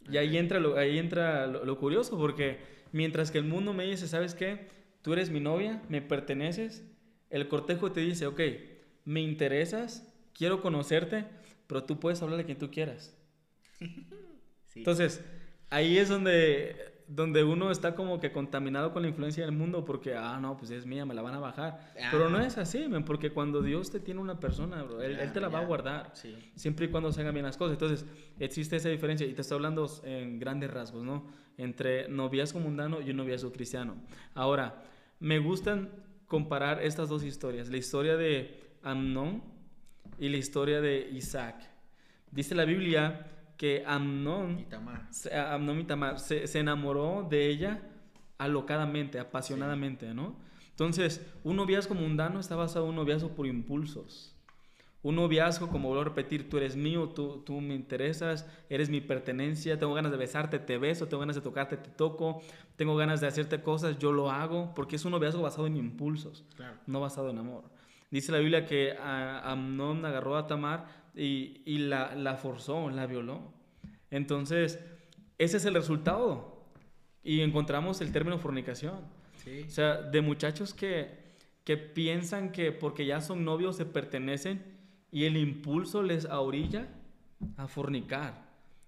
Y ahí entra, lo, ahí entra lo, lo curioso porque mientras que el mundo me dice, ¿sabes qué? Tú eres mi novia, me perteneces, el cortejo te dice, ok, me interesas, quiero conocerte, pero tú puedes hablar de quien tú quieras. Sí. Entonces, ahí es donde, donde uno está como que contaminado con la influencia del mundo porque, ah, no, pues es mía, me la van a bajar. Ah. Pero no es así, porque cuando Dios te tiene una persona, bro, él, él te la va a guardar. Sí. Siempre y cuando se hagan bien las cosas. Entonces, existe esa diferencia y te estoy hablando en grandes rasgos, ¿no? Entre noviazgo mundano y un noviazgo cristiano. Ahora, me gustan comparar estas dos historias, la historia de Amnón y la historia de Isaac. Dice la Biblia que Amnón Y Tamar. se- Amnón se, se enamoró de ella alocadamente, apasionadamente, ¿no? Entonces, un noviazgo mundano está basado en un noviazgo por impulsos. Un noviazgo, como vuelvo a repetir, tú eres mío, tú, tú me interesas, eres mi pertenencia, tengo ganas de besarte, te beso, tengo ganas de tocarte, te toco, tengo ganas de hacerte cosas, yo lo hago, porque es un noviazgo basado en impulsos Claro. no basado en amor. Dice la Biblia que Amnón agarró a Tamar y, y la, la forzó, la violó. Entonces, ese es el resultado. Y encontramos el término fornicación. Sí. O sea, de muchachos que, que piensan que porque ya son novios se pertenecen y el impulso les ahorilla a fornicar.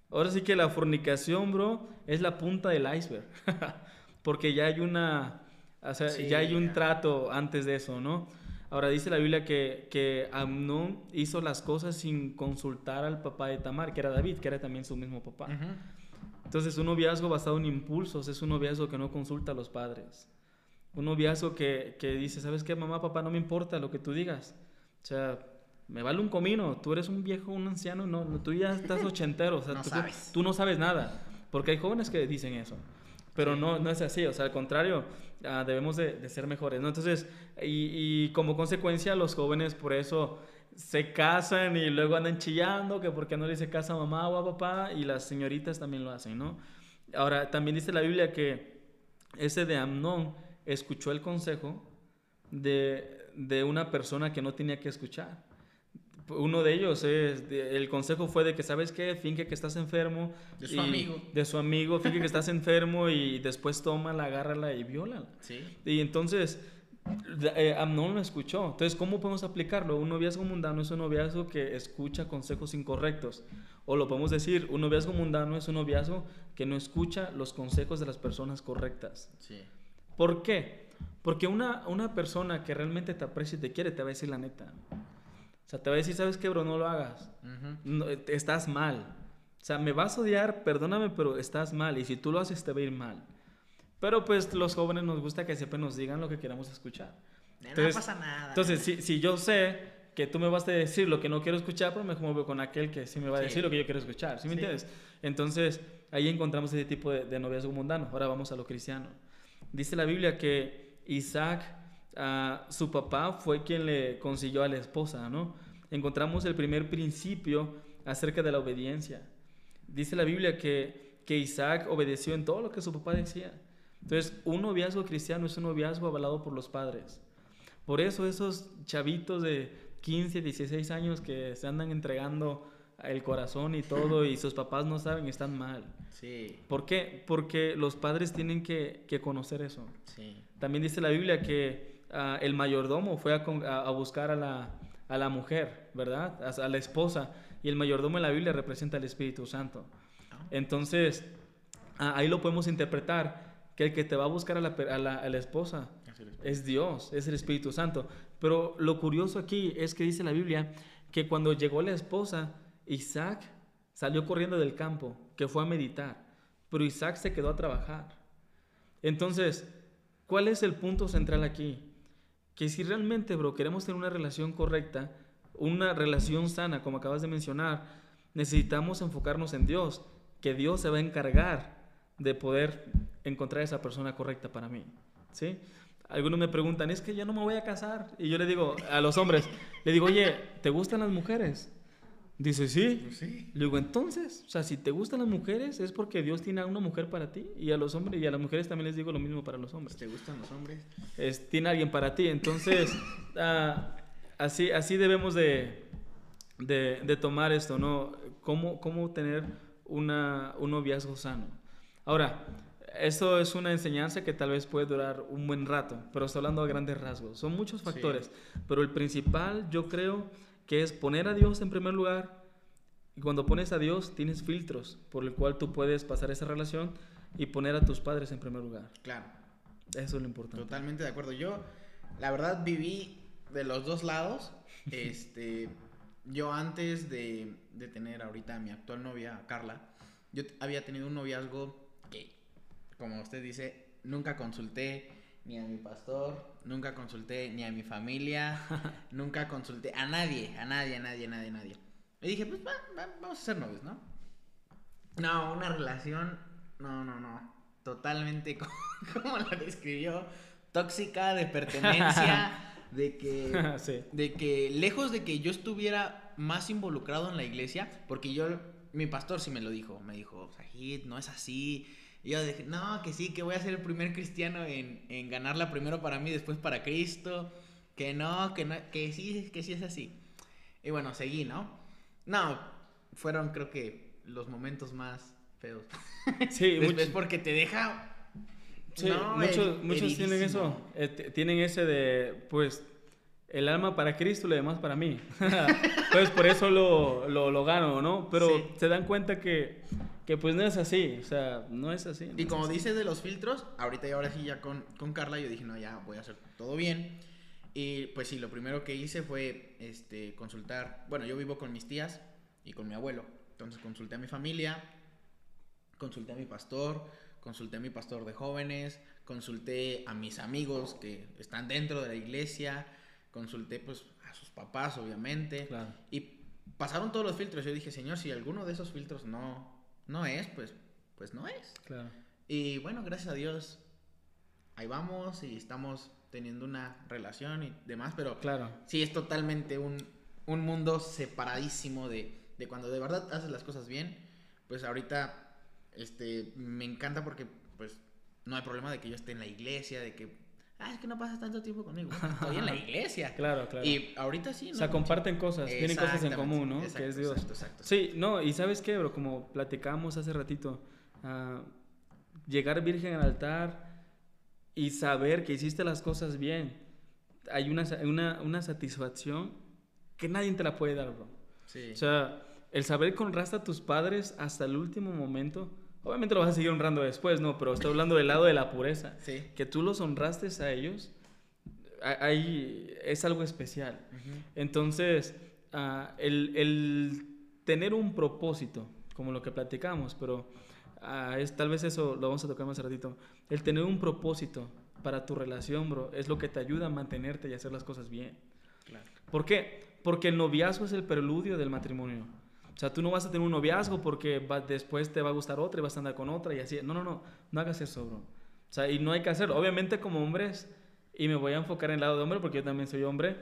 Ahora sí que la fornicación, bro, es la punta del iceberg. porque ya hay una, o sea, Sí, ya hay un trato antes de eso, ¿no? Ahora dice la Biblia que, que Amnón hizo las cosas sin consultar al papá de Tamar, que era David, que era también su mismo papá. Ujú. Entonces, un noviazgo basado en impulsos es un noviazgo que no consulta a los padres. Un noviazgo que, que dice, ¿sabes qué, mamá, papá? No me importa lo que tú digas. O sea, me vale un comino. Tú eres un viejo, un anciano. No, no, tú ya estás ochentero. O sea, No tú, sabes. tú no sabes nada. Porque hay jóvenes que dicen eso. Pero no, no es así. O sea, al contrario, ah, debemos de, de ser mejores. ¿no? Entonces, y, y como consecuencia, los jóvenes por eso se casan y luego andan chillando que porque no le dice casa a mamá o a papá y las señoritas también lo hacen, ¿no? Ahora, también dice la Biblia que ese de Amnón escuchó el consejo de, de una persona que no tenía que escuchar. Uno de ellos es, de- el consejo fue de que, ¿sabes qué? Finge que estás enfermo. De su y- amigo. De su amigo, finge que estás enfermo y después tómala, agárrala y viólala. Sí. Y entonces, eh, Amnón lo escuchó. Entonces, ¿cómo podemos aplicarlo? Un noviazgo mundano es un noviazgo que escucha consejos incorrectos. O lo podemos decir, un noviazgo mundano es un noviazgo que no escucha los consejos de las personas correctas. Sí. ¿Por qué? Porque una, una persona que realmente te aprecia y te quiere te va a decir la neta. O sea, te va a decir, ¿sabes qué, bro? No lo hagas. No, eh, estás mal. O sea, me vas a odiar, perdóname, pero estás mal. Y si tú lo haces, te va a ir mal. Pero pues los jóvenes nos gusta que siempre nos digan lo que queramos escuchar. no pasa nada. Entonces, si, si yo sé que tú me vas a decir lo que no quiero escuchar, pues me muevo con aquel que sí me va a Sí. decir lo que yo quiero escuchar. ¿Sí me Sí. entiendes? Entonces, ahí encontramos ese tipo de, de noviazgo mundano. Ahora vamos a lo cristiano. Dice la Biblia que Isaac, su papá, fue quien le consiguió a la esposa, ¿no? Encontramos el primer principio acerca de la obediencia. Dice la Biblia que, que Isaac obedeció en todo lo que su papá decía. Entonces, un noviazgo cristiano es un noviazgo avalado por los padres. Por eso esos chavitos de 15, 16 años que se andan entregando el corazón y todo y sus papás no saben, están mal. Sí, ¿Por qué? Porque los padres tienen que, que conocer eso. sí. También dice la Biblia que ah, el mayordomo fue a, con- a- a buscar a la, a la mujer, ¿verdad? A, la esposa. Y el mayordomo en la Biblia representa al Espíritu Santo. Ah. Entonces, ah, ahí lo podemos interpretar, que el que te va a buscar a la, la- la esposa Es es Dios, es el Espíritu Santo. Pero lo curioso aquí es que dice la Biblia que cuando llegó la esposa, Isaac salió corriendo del campo, que fue a meditar, pero Isaac se quedó a trabajar. Entonces, ¿cuál es el punto central aquí? Que si realmente, bro, queremos tener una relación correcta, una relación sana, como acabas de mencionar, necesitamos enfocarnos en Dios, que Dios se va a encargar de poder encontrar esa persona correcta para mí. ¿Sí? Algunos me preguntan, es que yo no me voy a casar. Y yo le digo a los hombres, le digo, oye, ¿te gustan las mujeres? Dice, sí. Sí. Le digo, entonces, o sea, si te gustan las mujeres es porque Dios tiene a una mujer para ti. Y a los hombres y a las mujeres también les digo lo mismo para los hombres. ¿Te gustan los hombres? Es, tiene alguien para ti. Entonces, ah, así, así debemos de, de, de tomar esto, ¿no? ¿Cómo, cómo tener una, un noviazgo sano? Ahora, esto es una enseñanza que tal vez puede durar un buen rato, pero estoy hablando a grandes rasgos. Son muchos factores, pero el principal yo creo que es poner a Dios en primer lugar. Y cuando pones a Dios, tienes filtros por el cual tú puedes pasar esa relación y poner a tus padres en primer lugar. Claro. Eso es lo importante. Totalmente de acuerdo. Yo, la verdad, viví de los dos lados. Este, yo antes de, de tener ahorita a mi actual novia, Carla, yo había tenido un noviazgo que, como usted dice, nunca consulté ni a mi pastor, nunca consulté ni a mi familia, nunca consulté a nadie, a nadie, a nadie, a nadie, a nadie. Y dije, pues va, va, vamos a ser novios, ¿no? No, una relación, no, no, no, totalmente co- como la describió, tóxica, de pertenencia, de que, Sí. de que lejos de que yo estuviera más involucrado en la iglesia, porque yo, mi pastor sí me lo dijo, me dijo, Sajid, no es así. Y yo dije, no, que sí, que voy a ser el primer cristiano en, en ganarla primero para mí, después para Cristo, que no, que no, que sí, que sí es así. Y bueno, seguí, ¿no? No, fueron creo que los momentos más feos. Sí, muchos, porque te deja... sí, no, muchos, muchos tienen eso. eh, tienen ese de, pues, el alma para Cristo y lo demás para mí. pues por eso lo, lo, lo gano, ¿no? Pero Sí. se dan cuenta que, que, pues, no es así. O sea, no es así. no Y es como así. dice de los filtros, ahorita y ahora sí ya con, con Carla, yo dije, no, ya voy a hacer todo bien. Y pues sí, lo primero que hice fue este, consultar, bueno, yo vivo con mis tías y con mi abuelo, entonces consulté a mi familia, consulté a mi pastor, consulté a mi pastor de jóvenes, consulté a mis amigos que están dentro de la iglesia, consulté pues a sus papás, obviamente, Claro. y pasaron todos los filtros. Yo dije, Señor, si alguno de esos filtros no, no es, pues, pues no es. Claro. Y bueno, gracias a Dios, ahí vamos y estamos teniendo una relación y demás, pero Claro. sí es totalmente un, un mundo separadísimo de, de cuando de verdad haces las cosas bien. Pues ahorita este, me encanta porque pues no hay problema de que yo esté en la iglesia, de que, ah, es que no pasas tanto tiempo conmigo. Bueno, Estoy en la iglesia. Claro, claro. Y ahorita sí, ¿no? O sea, comparten cosas, tienen cosas en común, ¿no? exacto, que es Dios. exacto, exacto. Sí, no, y sabes qué, bro, como platicamos hace ratito, ah, llegar virgen al altar y saber que hiciste las cosas bien, hay una, una, una satisfacción que nadie te la puede dar, bro. Sí. O sea, el saber que honraste a tus padres hasta el último momento, obviamente lo vas a seguir honrando después, ¿no? Pero estoy hablando del lado de la pureza. Sí. Que tú los honraste a ellos, ahí es algo especial. Ujú. Entonces, ah, el, el tener un propósito, como lo que platicamos, pero ah, es, tal vez eso lo vamos a tocar más ratito. El tener un propósito para tu relación, bro, es lo que te ayuda a mantenerte y hacer las cosas bien. Claro. ¿Por qué? Porque el noviazgo es el preludio del matrimonio. O sea, tú no vas a tener un noviazgo porque va- después te va a gustar otra y vas a andar con otra y así. No, no, no. No hagas eso, bro. O sea, y no hay que hacerlo. Obviamente como hombres, y me voy a enfocar en el lado de hombre porque yo también soy hombre,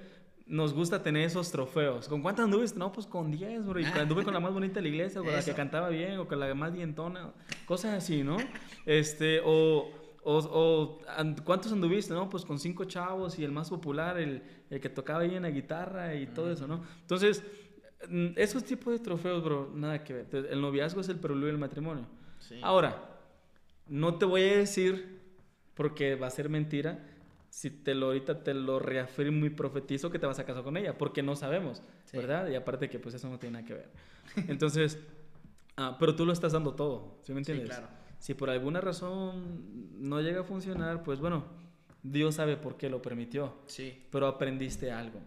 nos gusta tener esos trofeos. ¿Con cuántas anduviste? No, pues con 10, bro. Y anduve con la más bonita de la iglesia, o con la que cantaba bien, o con la más dientona. Cosas así, ¿no? Este, o... O, o, and- ¿cuántos anduviste? No, pues con cinco chavos y el más popular, el, el que tocaba bien la guitarra y todo eso, ¿no? Entonces, esos tipos de trofeos, bro, nada que ver. Entonces, el noviazgo es el preludio del matrimonio. Sí. Ahora, no te voy a decir, porque va a ser mentira, si te lo ahorita te lo reafirmo y profetizo que te vas a casar con ella, porque no sabemos, Sí. ¿verdad? Y aparte que pues eso no tiene nada que ver. Entonces, ah, pero tú lo estás dando todo, ¿sí me Sí, entiendes? claro. Si por alguna razón no llega a funcionar, pues bueno, Dios sabe por qué lo permitió, Sí. pero aprendiste algo,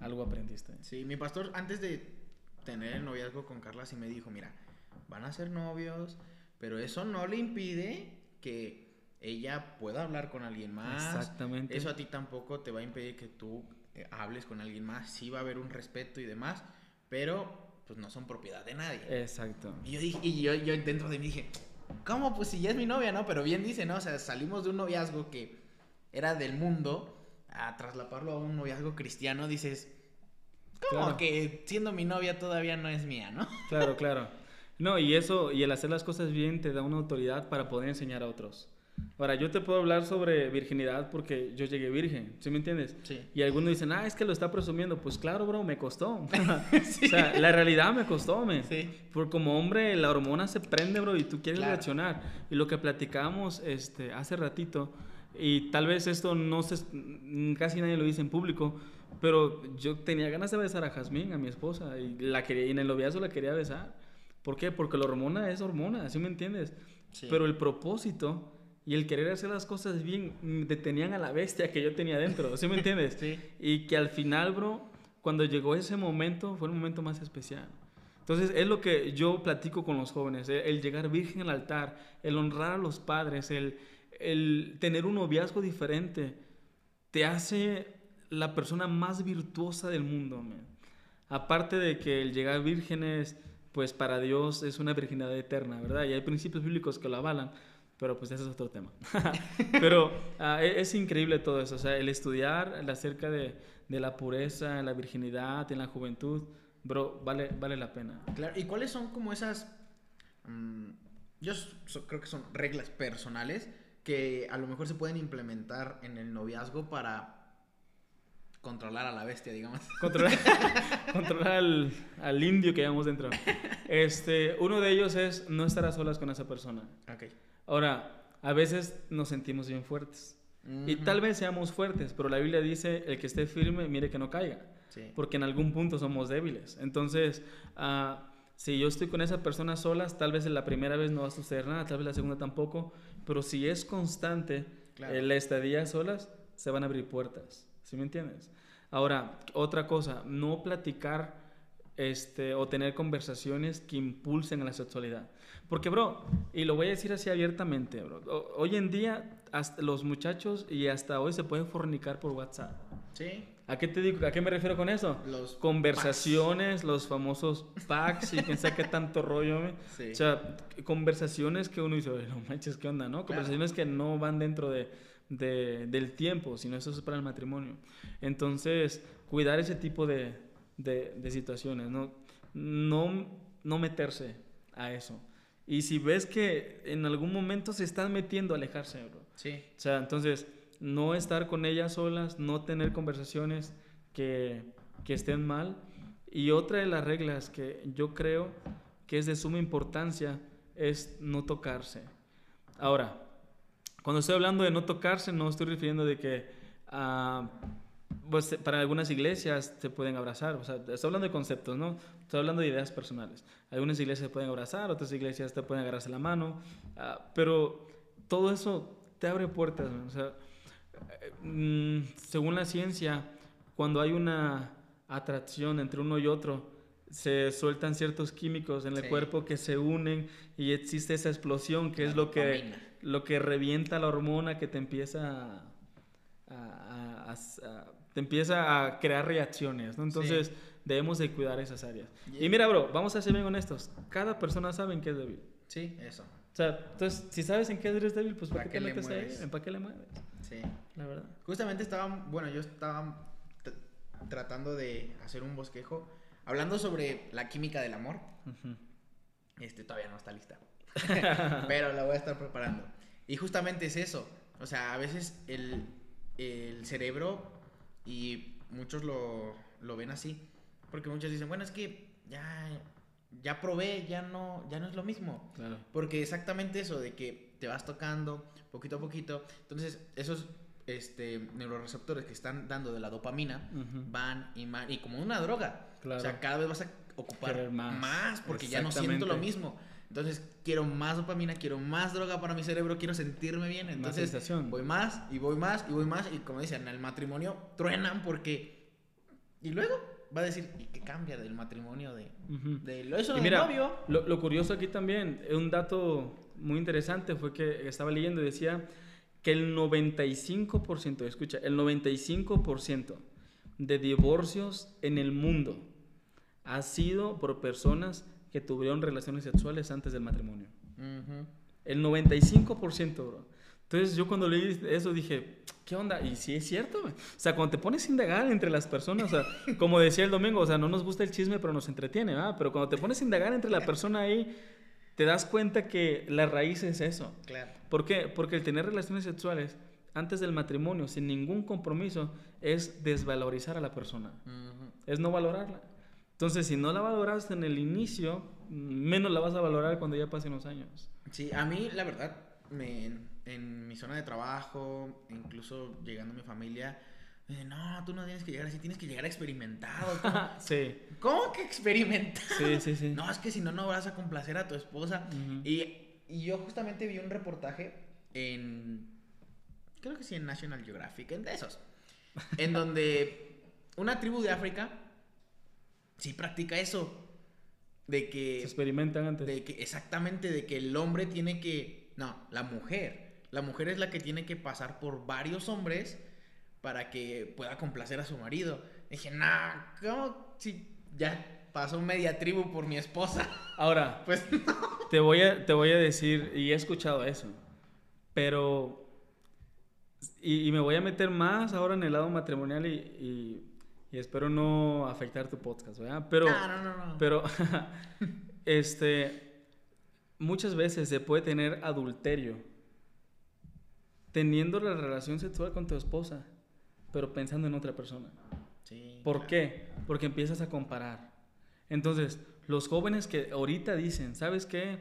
algo aprendiste. Sí, mi pastor antes de tener el noviazgo con Carla sí me dijo, mira, van a ser novios, pero eso no le impide que ella pueda hablar con alguien más. Exactamente. Eso a ti tampoco te va a impedir que tú eh, hables con alguien más. Sí va a haber un respeto y demás, pero pues no son propiedad de nadie. Exacto. Y yo dije, y yo, yo dentro de mí dije, ¿cómo? Pues si ya es mi novia, ¿no? Pero bien dice, ¿no? O sea, salimos de un noviazgo que era del mundo a traslaparlo a un noviazgo cristiano, dices, ¿cómo Claro. que siendo mi novia todavía no es mía, no? Claro, claro. No, y eso, y el hacer las cosas bien te da una autoridad para poder enseñar a otros. Ahora, yo te puedo hablar sobre virginidad porque yo llegué virgen, ¿sí me entiendes? Sí. Y algunos dicen, ah, es que lo está presumiendo. Pues claro, bro, me costó. O sea, la realidad me costó, me. Sí. Porque como hombre, la hormona se prende, bro, y tú quieres Claro. reaccionar. Y lo que platicamos este, hace ratito, y tal vez esto no se, casi nadie lo dice en público, pero yo tenía ganas de besar a Jazmín, a mi esposa, y, la quería, y en el noviazgo la quería besar. ¿Por qué? Porque la hormona es hormona, ¿sí me entiendes? Sí. Pero el propósito y el querer hacer las cosas bien mm, detenían a la bestia que yo tenía dentro, ¿sí me entiendes? Sí. Y que al final, bro, cuando llegó ese momento, fue el momento más especial. Entonces, es lo que yo platico con los jóvenes, el, el llegar virgen al altar, el honrar a los padres, el, el tener un noviazgo diferente, te hace la persona más virtuosa del mundo. Aparte de que el llegar vírgenes, pues para Dios es una virginidad eterna, ¿verdad? Y hay principios bíblicos que lo avalan, pero pues ese es otro tema. pero ah, e- es, increíble todo eso, o sea, el estudiar acerca de, de la pureza, la virginidad, en la juventud, bro, vale, vale la pena. Claro, ¿y cuáles son como esas... mm, yo so- creo que son reglas personales que a lo mejor se pueden implementar en el noviazgo para controlar a la bestia, digamos. Controlar, controlar al, al indio que llevamos dentro. Este, uno de ellos es no estar a solas con esa persona. Ok. Ahora, a veces nos sentimos bien fuertes. Y tal vez seamos fuertes, pero la Biblia dice, el que esté firme, mire que no caiga. Sí. Porque en algún punto somos débiles. Entonces, ah, si yo estoy con esa persona solas, tal vez en la primera vez no va a suceder nada, tal vez la segunda tampoco, pero si es constante Claro. eh, la estadía solas, se van a abrir puertas. ¿Sí me entiendes? Ahora, otra cosa, no platicar este, o tener conversaciones que impulsen a la sexualidad. Porque, bro, y lo voy a decir así abiertamente, bro, hoy en día hasta los muchachos y hasta hoy se pueden fornicar por WhatsApp. Sí. ¿A qué te digo? ¿A qué me refiero con eso? Los conversaciones, los famosos packs y quién sabe qué tanto rollo. Sí. O sea, conversaciones que uno dice, "Oye, no manches, ¿qué onda, no? Conversaciones que no van dentro de, de- del tiempo, sino eso es para el matrimonio. Entonces, cuidar ese tipo de, de- de situaciones, ¿no? No, no meterse a eso. Y si ves que en algún momento se están metiendo, alejarse, bro. Sí. O sea, entonces, no estar con ellas solas, no tener conversaciones que, que estén mal. Y otra de las reglas que yo creo que es de suma importancia es no tocarse. Ahora, cuando estoy hablando de no tocarse, no estoy refiriendo de que ah, pues, para algunas iglesias se pueden abrazar. O sea, estoy hablando de conceptos, ¿no? Estoy hablando de ideas personales. Algunas iglesias se pueden abrazar, otras iglesias te pueden agarrarse la mano. ah, pero todo eso te abre puertas. O sea, según la ciencia, cuando hay una atracción entre uno y otro, se sueltan ciertos químicos en el Sí. cuerpo que se unen y existe esa explosión que La es lo que, lo que revienta la hormona que te empieza a, a- a- a- te empieza a crear reacciones, ¿no? Entonces Sí. debemos de cuidar esas áreas. Y- Y mira, bro, vamos a ser bien honestos. Cada persona sabe en qué es débil. Sí, eso. O sea, entonces, si sabes en qué eres débil, pues ¿para ¿Pa' qué le metes ahí? ¿Para qué le mueves? Sí. La verdad. Justamente estaba, bueno, yo estaba tratando de hacer un bosquejo hablando sobre la química del amor. Este todavía no está lista. Pero la voy a estar preparando. Y justamente es eso. O sea, a veces el, el cerebro, y muchos lo, lo ven así, porque muchos dicen, bueno, es que ya, ya probé, ya no, ya no es lo mismo. Claro. Porque exactamente eso, de que te vas tocando poquito a poquito. Entonces, esos este, neuroreceptores que están dando de la dopamina van y van, y como una droga. Claro. O sea, cada vez vas a ocupar más. más, porque ya no siento lo mismo. Entonces, quiero más dopamina, quiero más droga para mi cerebro, quiero sentirme bien. Entonces, sensación. voy más y voy más y voy más. Y como dicen, en el matrimonio truenan porque. Y luego va a decir, ¿y qué cambia del matrimonio de, eso Y mira, novio? lo, lo curioso aquí también, un dato muy interesante fue que estaba leyendo y decía que el 95%, escucha, el 95% de divorcios en el mundo ha sido por personas que tuvieron relaciones sexuales antes del matrimonio. Ujú. El 95%, bro. Entonces yo cuando leí eso dije, ¿qué onda? Y sí es cierto. O sea, cuando te pones a indagar entre las personas, o sea, como decía el domingo, o sea, no nos gusta el chisme, pero nos entretiene, ¿verdad? Pero cuando te pones a indagar entre la persona ahí, te das cuenta que la raíz es eso. Claro. ¿Por qué? Porque el tener relaciones sexuales antes del matrimonio, sin ningún compromiso, es desvalorizar a la persona es no valorarla. Entonces, si no la valoraste en el inicio, menos la vas a valorar cuando ya pasen los años. Sí, a mí, la verdad, me, en mi zona de trabajo, incluso llegando a mi familia, me dicen, no, tú no tienes que llegar así, tienes que llegar experimentado. ¿Cómo, sí, ¿Cómo que experimentado? sí, sí, sí. No, es que si no, no vas a complacer a tu esposa. Y, y yo justamente vi un reportaje en, creo que sí, en National Geographic, en de esos, en donde una tribu de África sí practica eso. De que Se experimentan antes. de que exactamente de que el hombre tiene que no la mujer la mujer es la que tiene que pasar por varios hombres para que pueda complacer a su marido. Dije nah cómo si ya pasó media tribu por mi esposa Ahora, pues te voy, a, te voy a decir, y he escuchado eso, pero... Y, y me voy a meter más ahora en el lado matrimonial y, y- y espero no afectar tu podcast, ¿verdad? Pero... no no no, no. Pero, este, muchas veces se puede tener adulterio teniendo la relación sexual con tu esposa, pero pensando en otra persona. Sí, ¿Por claro. qué? Porque empiezas a comparar. Entonces, los jóvenes que ahorita dicen, ¿sabes qué?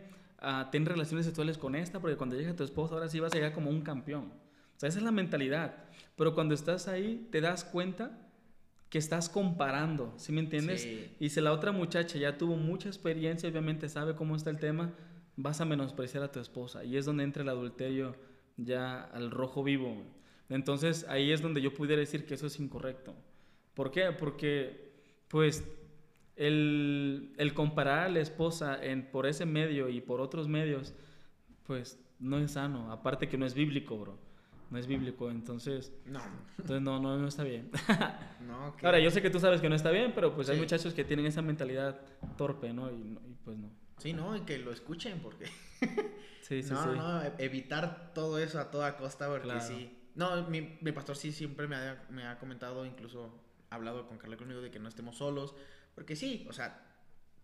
Ten relaciones sexuales con esta, porque cuando llegue tu esposa, ahora sí vas a llegar como un campeón. O sea, esa es la mentalidad. Pero cuando estás ahí, te das cuenta que estás comparando, ¿sí me entiendes? Sí. Y si la otra muchacha ya tuvo mucha experiencia, obviamente sabe cómo está el tema, vas a menospreciar a tu esposa. Y es donde entra el adulterio ya al rojo vivo. Entonces ahí es donde yo pudiera decir que eso es incorrecto. ¿Por qué? Porque, pues, el, el comparar a la esposa en, por ese medio y por otros medios, pues, no es sano. Aparte que no es bíblico, bro. No es bíblico, entonces, no entonces no, no, no está bien. no que- Ahora, yo sé que tú sabes que no está bien, pero pues hay Sí. muchachos que tienen esa mentalidad torpe, ¿no? Y, no- y pues no. sí no y que lo escuchen porque Sí, sí, no, sí. no, e- evitar todo eso a toda costa porque Claro. sí. No, mi, mi pastor sí siempre me ha, me ha comentado, incluso ha hablado con Carla conmigo de que no estemos solos, porque sí, o sea,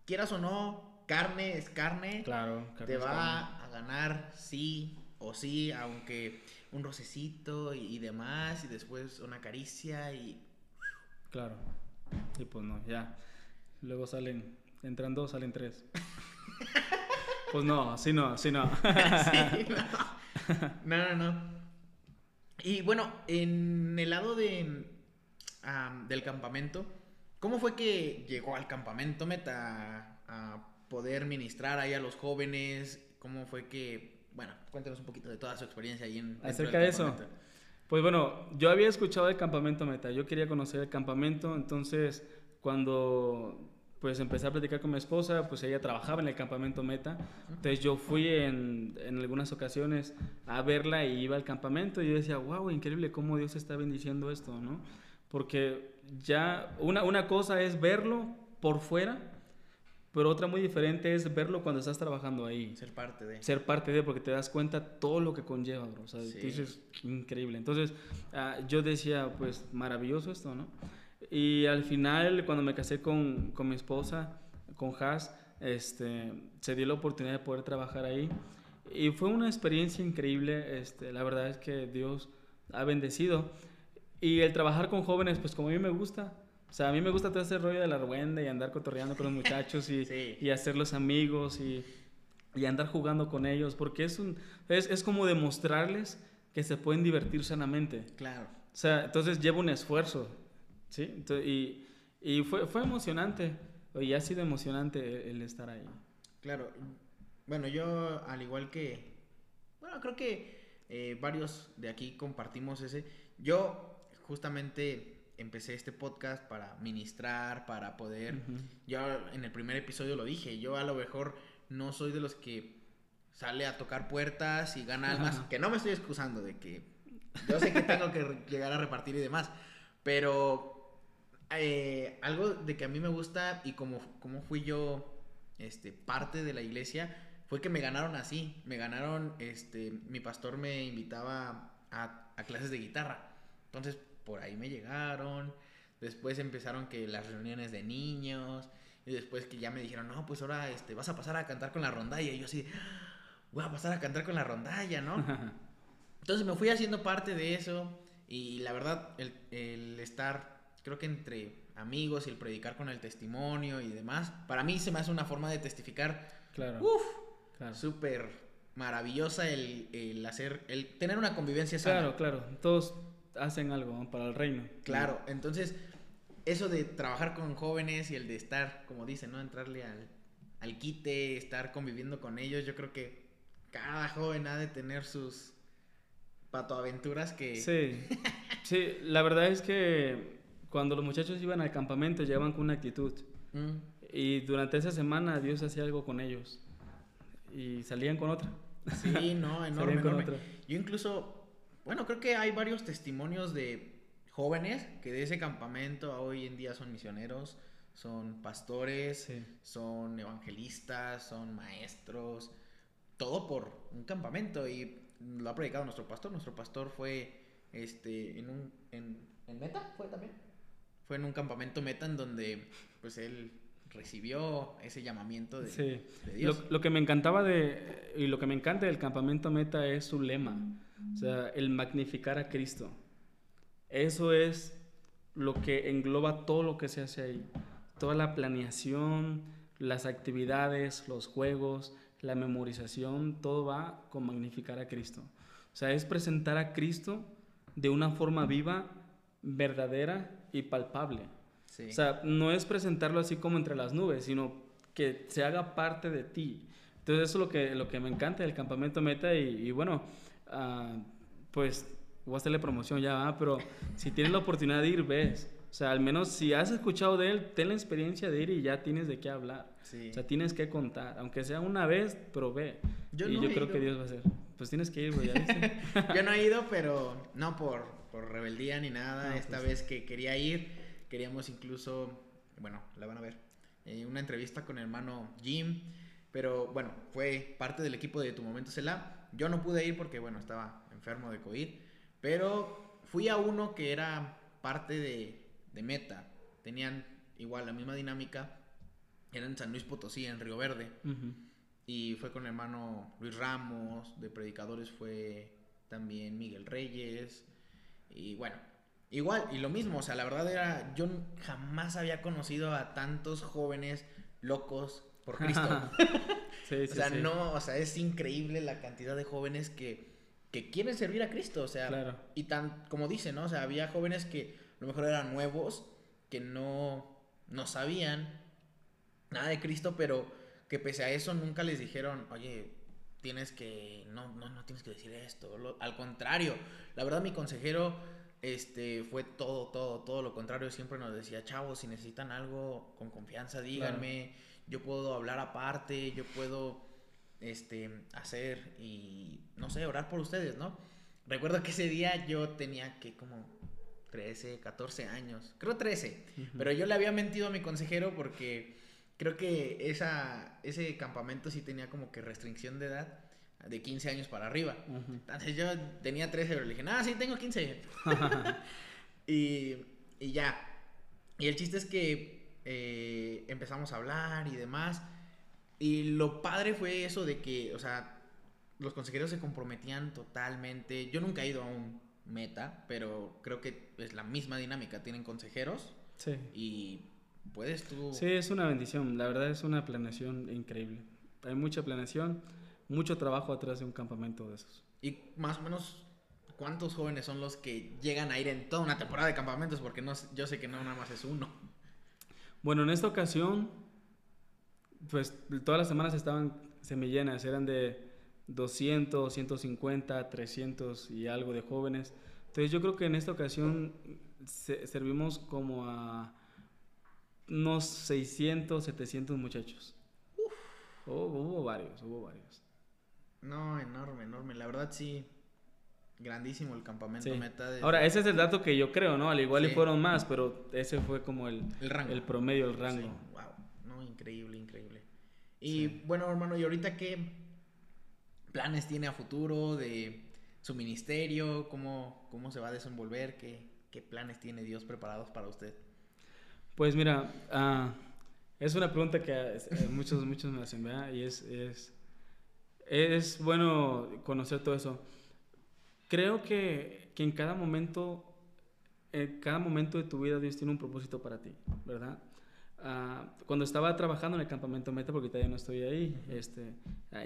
quieras o no, carne es carne, Claro. te carne carne. va a ganar sí o sí, aunque un rocecito y, y demás, y después una caricia y... Claro. Y pues no, ya. Luego salen, entran dos, salen tres. pues no, así no, así no. Sí, no. no, no, no. Y bueno, en el lado de, del campamento, ¿cómo fue que llegó al campamento Meta a poder ministrar ahí a los jóvenes? ¿Cómo fue que, bueno, cuéntanos un poquito de toda su experiencia ahí en... Acerca del de eso. Pues bueno, yo había escuchado el campamento Meta, yo quería conocer el campamento, entonces cuando pues empecé a platicar con mi esposa, pues ella trabajaba en el campamento Meta, entonces yo fui en, en algunas ocasiones a verla y iba al campamento y yo decía, wow, increíble cómo Dios está bendiciendo esto, ¿no? Porque ya una, una cosa es verlo por fuera, pero otra muy diferente es verlo cuando estás trabajando ahí. Ser parte de. Ser parte de, porque te das cuenta todo lo que conlleva, bro. O sea, Sí. dices, increíble. Entonces, ah, yo decía, pues, maravilloso esto, ¿no? Y al final, cuando me casé con, con mi esposa, con Has, este, se dio la oportunidad de poder trabajar ahí. Y fue una experiencia increíble. Este, la verdad es que Dios ha bendecido. Y el trabajar con jóvenes, pues como a mí me gusta. O sea, a mí me gusta todo ese rollo de la argüenda y andar cotorreando con los muchachos y, Sí. y hacerlos amigos y, y andar jugando con ellos. Porque es, un, es, es como demostrarles que se pueden divertir sanamente. Claro. O sea, entonces lleva un esfuerzo, ¿sí? Y y fue, fue emocionante, y ha sido emocionante el, el estar ahí. Claro. Bueno, yo al igual que... Bueno, creo que eh, varios de aquí compartimos ese. Yo justamente empecé este podcast para ministrar, para poder... Ujú. Yo en el primer episodio lo dije, yo a lo mejor no soy de los que sale a tocar puertas y gana almas, que no me estoy excusando de que yo sé que tengo que llegar a repartir y demás, pero eh, algo de que a mí me gusta y como, como fui yo este, parte de la iglesia, fue que me ganaron así, me ganaron, este, mi pastor me invitaba a, a clases de guitarra, entonces por ahí me llegaron, después empezaron que las reuniones de niños, y después que ya me dijeron, no, pues ahora este, vas a pasar a cantar con la rondalla, y yo así, voy a pasar a cantar con la rondalla, ¿no? Entonces me fui haciendo parte de eso y la verdad el, el estar, creo que entre amigos y el predicar con el testimonio y demás, para mí se me hace una forma de testificar, Claro. uff, claro. súper maravillosa el, el hacer, el tener una convivencia sana. Claro, claro. Todos hacen algo ¿no? para el reino. Claro, entonces eso de trabajar con jóvenes y el de estar, como dicen, ¿no? Entrarle al, al quite, estar conviviendo con ellos, yo creo que cada joven ha de tener sus patoaventuras que... Sí, sí, la verdad es que cuando los muchachos iban al campamento llegaban con una actitud. Mm, Y durante esa semana Dios hacía algo con ellos. Y salían con otra. Sí, no, enorme, enorme. otra. Yo incluso, bueno, creo que hay varios testimonios de jóvenes que de ese campamento a hoy en día son misioneros, son pastores, Sí. son evangelistas, son maestros, todo por un campamento y lo ha predicado nuestro pastor. Nuestro pastor fue este en un en, en Meta fue también. Fue en un campamento Meta en donde pues él recibió ese llamamiento de, Sí. de Dios. Lo, lo que me encantaba de. Y lo que me encanta del campamento Meta es su lema. O sea, el magnificar a Cristo. Eso es lo que engloba todo lo que se hace ahí. Toda la planeación, las actividades, los juegos, la memorización, todo va con magnificar a Cristo. O sea, es presentar a Cristo de una forma viva, verdadera y palpable. Sí. O sea, no es presentarlo así como entre las nubes, sino que se haga parte de ti. Entonces eso es lo que, lo que me encanta del campamento Meta y, y bueno, ah, pues voy a hacerle promoción ya, pero si tienes la oportunidad de ir, ves. O sea, al menos si has escuchado de él, ten la experiencia de ir y ya tienes de qué hablar. Sí. O sea, tienes que contar, aunque sea una vez, pero ve. Yo y no yo creo ido. que Dios va a hacer. Pues tienes que ir, güey. Yo no he ido, pero no por, por rebeldía ni nada. No, Esta pues. vez que quería ir, queríamos incluso, bueno, la van a ver, eh, una entrevista con el hermano Jim. Pero bueno, fue parte del equipo de Tu Momento Cela. Yo no pude ir porque, bueno, estaba enfermo de COVID. Pero fui a uno que era parte de, de Meta. Tenían igual la misma dinámica. Era en San Luis Potosí, en Río Verde. Y fue con el hermano Luis Ramos, de predicadores fue también Miguel Reyes. Y bueno, igual, y lo mismo, o sea, la verdad era, yo jamás había conocido a tantos jóvenes locos por Cristo. sí, o sí, sea, sí. no, o sea, es increíble la cantidad de jóvenes que, que quieren servir a Cristo, o sea, Claro. y tan, como dice, ¿no? O sea, había jóvenes que a lo mejor eran nuevos, que no, no sabían nada de Cristo, pero que pese a eso nunca les dijeron, oye, tienes que, no, no, no tienes que decir esto. Lo- al contrario, la verdad mi consejero este, fue todo, todo, todo lo contrario. Siempre nos decía, chavos, si necesitan algo con confianza, díganme. Yo puedo hablar aparte, yo puedo este, hacer y, no sé, orar por ustedes, ¿no? Recuerdo que ese día yo tenía que como 13, 14 años, creo 13, pero yo le había mentido a mi consejero porque creo que esa, ese campamento sí tenía como que restricción de edad de 15 años para arriba. Entonces yo tenía 13, pero le dije, ah, sí, tengo 15. y, y, ya. Y el chiste es que eh, empezamos a hablar y demás. Y lo padre fue eso de que, o sea, los consejeros se comprometían totalmente. Yo nunca he ido a un meta, pero creo que es la misma dinámica. Tienen consejeros. Sí. Y puedes tú... Sí, es una bendición. La verdad es una planeación increíble. Hay mucha planeación, mucho trabajo atrás de un campamento de esos. Y más o menos, ¿cuántos jóvenes son los que llegan a ir en toda una temporada de campamentos? Porque no, yo sé que no nada más es uno. Bueno, en esta ocasión, pues todas las semanas estaban semillenas, eran de 200, 150, 300 y algo de jóvenes. Entonces yo creo que en esta ocasión servimos como a unos 600, 700 muchachos. hubo varios, hubo varios. No, enorme, enorme. La verdad sí, grandísimo el campamento meta. Ahora, ese es el dato que yo creo, ¿no? Al igual y fueron más, pero ese fue como el, el, rango. el promedio, el rango. Wow, no, increíble, increíble. Y bueno, hermano, ¿y ahorita qué planes tiene a futuro de su ministerio? ¿Cómo, cómo se va a desenvolver? ¿Qué, qué planes tiene Dios preparados para usted? Pues mira, uh, es una pregunta que eh, muchos, muchos me hacen, ¿verdad? Y es, es, es bueno conocer todo eso. Creo que, que en cada momento, en cada momento de tu vida Dios tiene un propósito para ti, ¿verdad? Uh, cuando estaba trabajando en el campamento Meta, porque todavía no estoy ahí, este,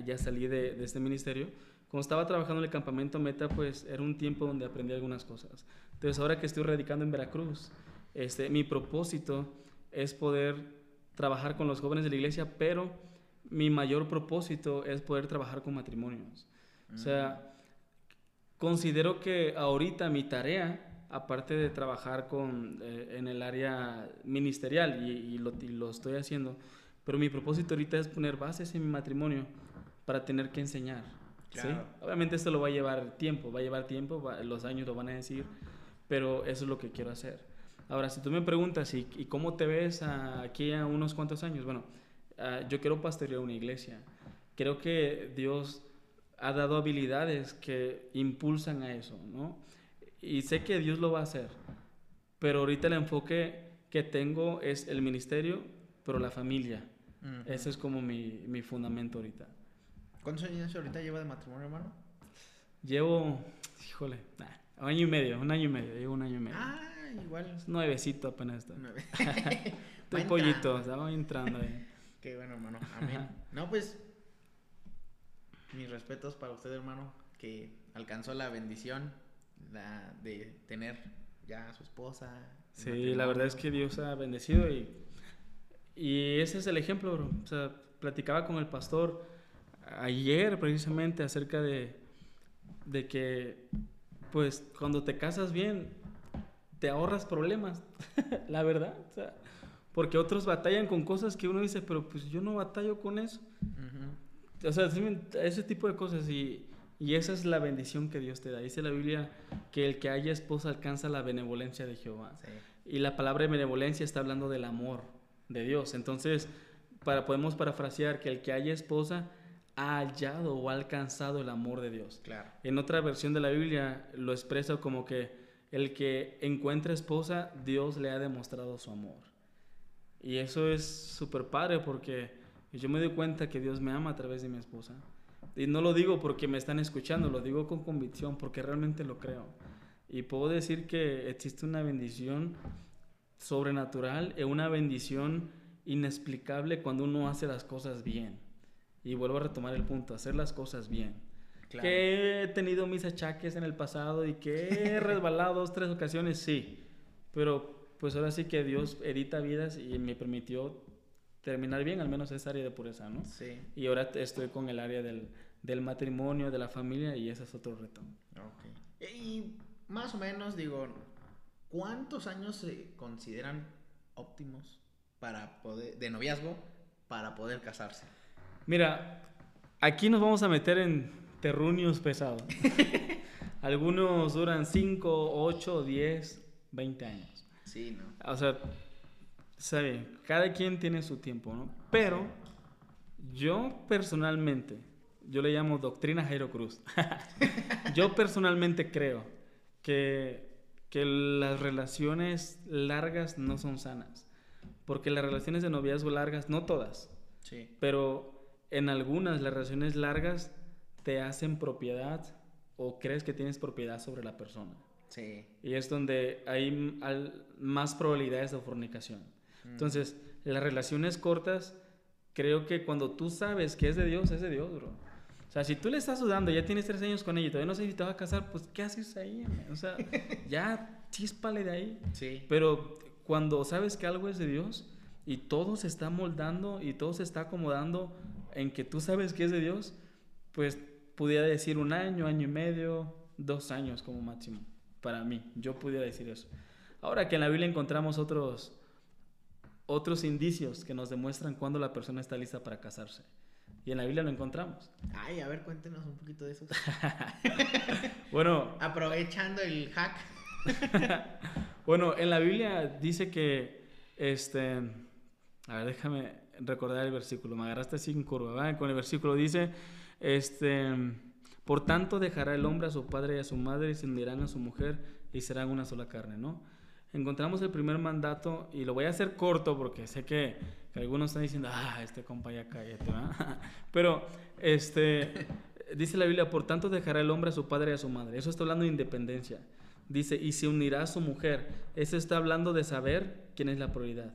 ya salí de, de, este ministerio, cuando estaba trabajando en el campamento Meta, pues era un tiempo donde aprendí algunas cosas. Entonces ahora que estoy radicando en Veracruz, este, mi propósito es poder trabajar con los jóvenes de la iglesia, pero mi mayor propósito es poder trabajar con matrimonios. O sea, considero que ahorita mi tarea, aparte de trabajar con, eh, en el área ministerial, y, lo, lo, estoy haciendo, pero mi propósito ahorita es poner bases en mi matrimonio para tener que enseñar. ¿sí? Obviamente esto lo va a llevar tiempo, va a llevar tiempo, los años lo van a decir, pero eso es lo que quiero hacer. Ahora, si tú me preguntas, ¿y, y cómo te ves aquí a unos cuantos años? Bueno, uh, yo quiero pastorear una iglesia. Creo que Dios ha dado habilidades que impulsan a eso, ¿no? Y sé que Dios lo va a hacer, pero ahorita el enfoque que tengo es el ministerio, pero la familia. Uh -huh. Ese es como mi, mi, fundamento ahorita. ¿Cuántos años ahorita lleva de matrimonio, hermano? Llevo, híjole, nah, un año y medio, un año y medio, llevo un año y medio. Ah, igual. Nuevecito apenas está. Nueve. Estoy pollito, estaba entrando ahí. Qué bueno, hermano. Amén. No, pues. Mis respetos para usted, hermano, que alcanzó la bendición la, de tener ya a su esposa. Sí, la verdad es que Dios ha bendecido y, y ese es el ejemplo, bro. O sea, platicaba con el pastor ayer precisamente acerca de, de que, pues, cuando te casas bien, te ahorras problemas, la verdad. O sea, porque otros batallan con cosas que uno dice, pero pues yo no batallo con eso. Uh -huh. O sea, ese tipo de cosas y, y, esa es la bendición que Dios te da. Dice la Biblia que el que haya esposa alcanza la benevolencia de Jehová. Sí. Y la palabra benevolencia está hablando del amor de Dios. Entonces, para, podemos parafrasear que el que haya esposa ha hallado o ha alcanzado el amor de Dios. Claro. En otra versión de la Biblia lo expresa como que el que encuentra esposa, Dios le ha demostrado su amor. Y eso es súper padre porque yo me doy cuenta que Dios me ama a través de mi esposa. Y no lo digo porque me están escuchando, lo digo con convicción porque realmente lo creo. Y puedo decir que existe una bendición sobrenatural una bendición inexplicable cuando uno hace las cosas bien. Y vuelvo a retomar el punto, hacer las cosas bien. Claro. Que he tenido mis achaques en el pasado y que he resbalado dos, tres ocasiones, sí. Pero pues ahora sí que Dios edita vidas y me permitió terminar bien, al menos esa área de pureza, ¿no? Sí. Y ahora estoy con el área del, del matrimonio, de la familia y ese es otro reto. Ok. Y más o menos, digo, ¿cuántos años se consideran óptimos para poder, de noviazgo para poder casarse? Mira, aquí nos vamos a meter en terruños pesados. Algunos duran 5, 8, 10, 20 años. Sí, ¿no? O sea, sabe, cada quien tiene su tiempo, ¿no? Pero yo personalmente, yo le llamo doctrina Jairo Cruz. yo personalmente creo que, que las relaciones largas no son sanas. Porque las relaciones de noviazgo largas, no todas, Sí. pero en algunas las relaciones largas te hacen propiedad o crees que tienes propiedad sobre la persona. Sí. Y es donde hay al- más probabilidades de fornicación. Entonces, las relaciones cortas, creo que cuando tú sabes que es de Dios, es de Dios, bro. O sea, si tú le estás dudando, ya tienes tres años con ella y todavía no sé si te vas a casar, pues ¿qué haces ahí? man? O sea, ya chíspale de ahí. Sí. Pero cuando sabes que algo es de Dios y todo se está moldando y todo se está acomodando en que tú sabes que es de Dios, pues pudiera decir un año, año y medio, dos años como máximo. Para mí, yo pudiera decir eso. Ahora que en la Biblia encontramos otros, otros indicios que nos demuestran cuándo la persona está lista para casarse. Y en la Biblia lo encontramos. Ay, a ver, cuéntenos un poquito de eso. Bueno, Aprovechando el hack. Bueno, en la Biblia dice que, este, a ver, déjame recordar el versículo, me agarraste en curva, ¿verdad? Con el versículo dice, este, por tanto dejará el hombre a su padre y a su madre y se unirán a su mujer y serán una sola carne, ¿no? Encontramos el primer mandato y lo voy a hacer corto porque sé que, algunos están diciendo, ah, este compa ya cállate. Pero, este, dice la Biblia, por tanto dejará el hombre a su padre y a su madre. Eso está hablando de independencia. Dice, y se unirá a su mujer. Eso está hablando de saber quién es la prioridad.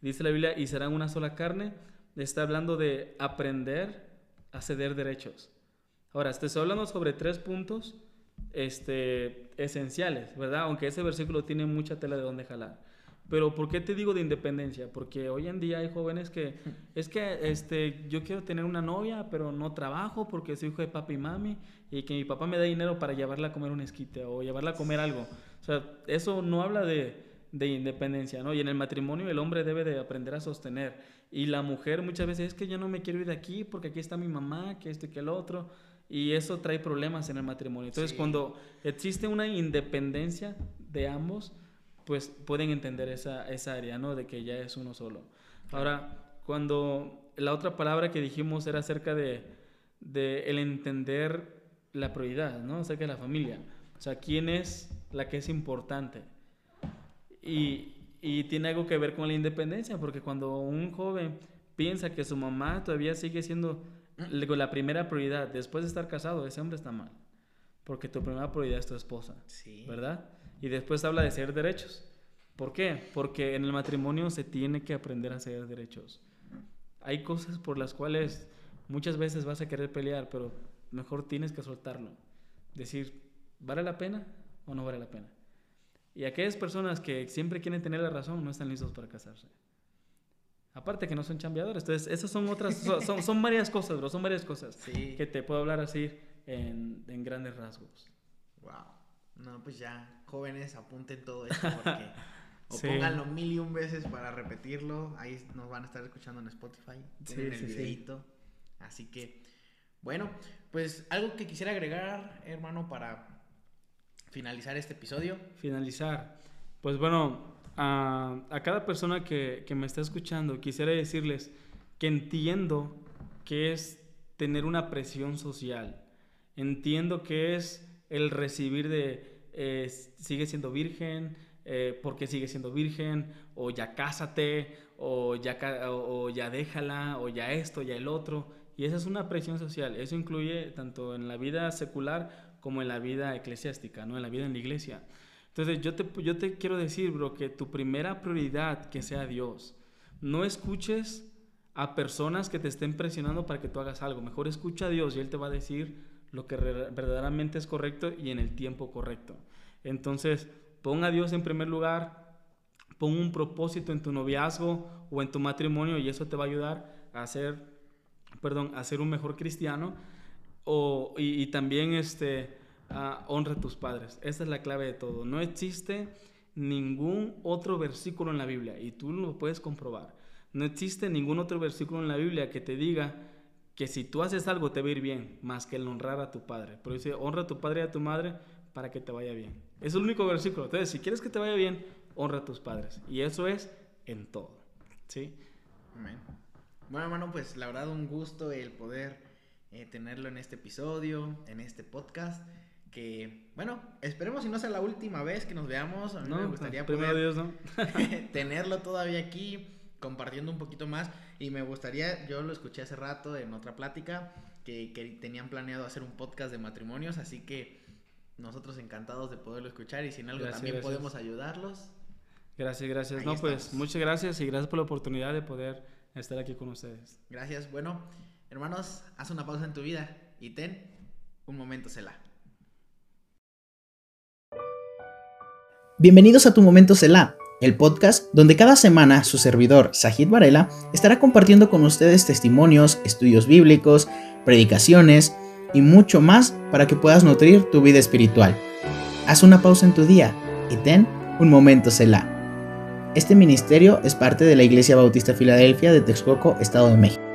Dice la Biblia, y serán una sola carne. Está hablando de aprender a ceder derechos. Ahora, te estoy hablando sobre tres puntos este, esenciales, ¿verdad? Aunque ese versículo tiene mucha tela de donde jalar. Pero ¿por qué te digo de independencia? Porque hoy en día hay jóvenes que es que este yo quiero tener una novia, pero no trabajo porque soy hijo de papi y mami y que mi papá me da dinero para llevarla a comer un esquite o llevarla a comer algo. O sea, eso no habla de, de independencia, ¿no? Y en el matrimonio el hombre debe de aprender a sostener y la mujer muchas veces es que yo no me quiero ir de aquí porque aquí está mi mamá, que esto y que el otro y eso trae problemas en el matrimonio. Entonces, Sí. cuando existe una independencia de ambos, pues pueden entender esa, esa área, ¿no? De que ya es uno solo. Ahora, cuando la otra palabra que dijimos era acerca de, de el entender la prioridad, ¿no? Acerca de la familia. O sea, quién es la que es importante. Y, y tiene algo que ver con la independencia, porque cuando un joven piensa que su mamá todavía sigue siendo la primera prioridad después de estar casado, ese hombre está mal. Porque tu primera prioridad es tu esposa. Sí. ¿Verdad? Y después habla de ceder derechos. ¿Por qué? Porque en el matrimonio se tiene que aprender a ceder derechos. Hay cosas por las cuales muchas veces vas a querer pelear, pero mejor tienes que soltarlo. Decir, ¿vale la pena o no vale la pena? Y aquellas personas que siempre quieren tener la razón no están listos para casarse. Aparte que no son chambeadores. Entonces, esas son otras, son, son- varias cosas, bro, son varias cosas Sí. que te puedo hablar así en, en grandes rasgos. Wow. No, pues ya, jóvenes, apunten todo esto porque. O Sí. pónganlo mil y un veces para repetirlo. Ahí nos van a estar escuchando en Spotify. Sí, el sí, sí. videíto. Así que, bueno, pues algo que quisiera agregar, hermano, para finalizar este episodio. finalizar. Pues bueno, a, cada persona que, me está escuchando, quisiera decirles que entiendo que es tener una presión social. Entiendo que es el recibir de eh, sigue siendo virgen, eh, porque sigue siendo virgen, o ya cásate, o ya, o, o ya déjala, o ya esto, ya el otro. Y esa es una presión social. Eso incluye tanto en la vida secular como en la vida eclesiástica, ¿no? en la vida en la iglesia. Entonces yo te, yo te quiero decir, bro, que tu primera prioridad que sea Dios. No escuches a personas que te estén presionando para que tú hagas algo. Mejor escucha a Dios y Él te va a decir lo que verdaderamente es correcto y en el tiempo correcto. Entonces, pon a Dios en primer lugar, pon un propósito en tu noviazgo o en tu matrimonio y eso te va a ayudar a ser, perdón, a ser un mejor cristiano. Y también este, ah, honra a tus padres. Esa es la clave de todo. No existe ningún otro versículo en la Biblia y tú lo puedes comprobar. No existe ningún otro versículo en la Biblia que te diga que si tú haces algo te va a ir bien, más que el honrar a tu padre. Pero dice, honra a tu padre y a tu madre para que te vaya bien. Es el único versículo. Entonces, si quieres que te vaya bien, honra a tus padres. Y eso es en todo. ¿Sí? Amén. Bueno, hermano, pues la verdad un gusto el poder eh, tenerlo en este episodio, en este podcast. Que, bueno, esperemos si no sea la última vez que nos veamos. A mí me gustaría primero poder Dios, ¿no? tenerlo todavía aquí, compartiendo un poquito más. Y me gustaría, yo lo escuché hace rato en otra plática, que, que tenían planeado hacer un podcast de matrimonios. Así que nosotros encantados de poderlo escuchar. Y si en algo Gracias, también gracias. podemos ayudarlos. Gracias, gracias. Ahí no, pues estamos. muchas gracias y gracias por la oportunidad de poder estar aquí con ustedes. Gracias. Bueno, hermanos, haz una pausa en tu vida y ten un momento Selah. Bienvenidos a Tu Momento Selah, el podcast donde cada semana su servidor, Sajid Varela, estará compartiendo con ustedes testimonios, estudios bíblicos, predicaciones y mucho más para que puedas nutrir tu vida espiritual. Haz una pausa en tu día y ten un momento Selah. Este ministerio es parte de la Iglesia Bautista Filadelfia de Texcoco, Estado de México.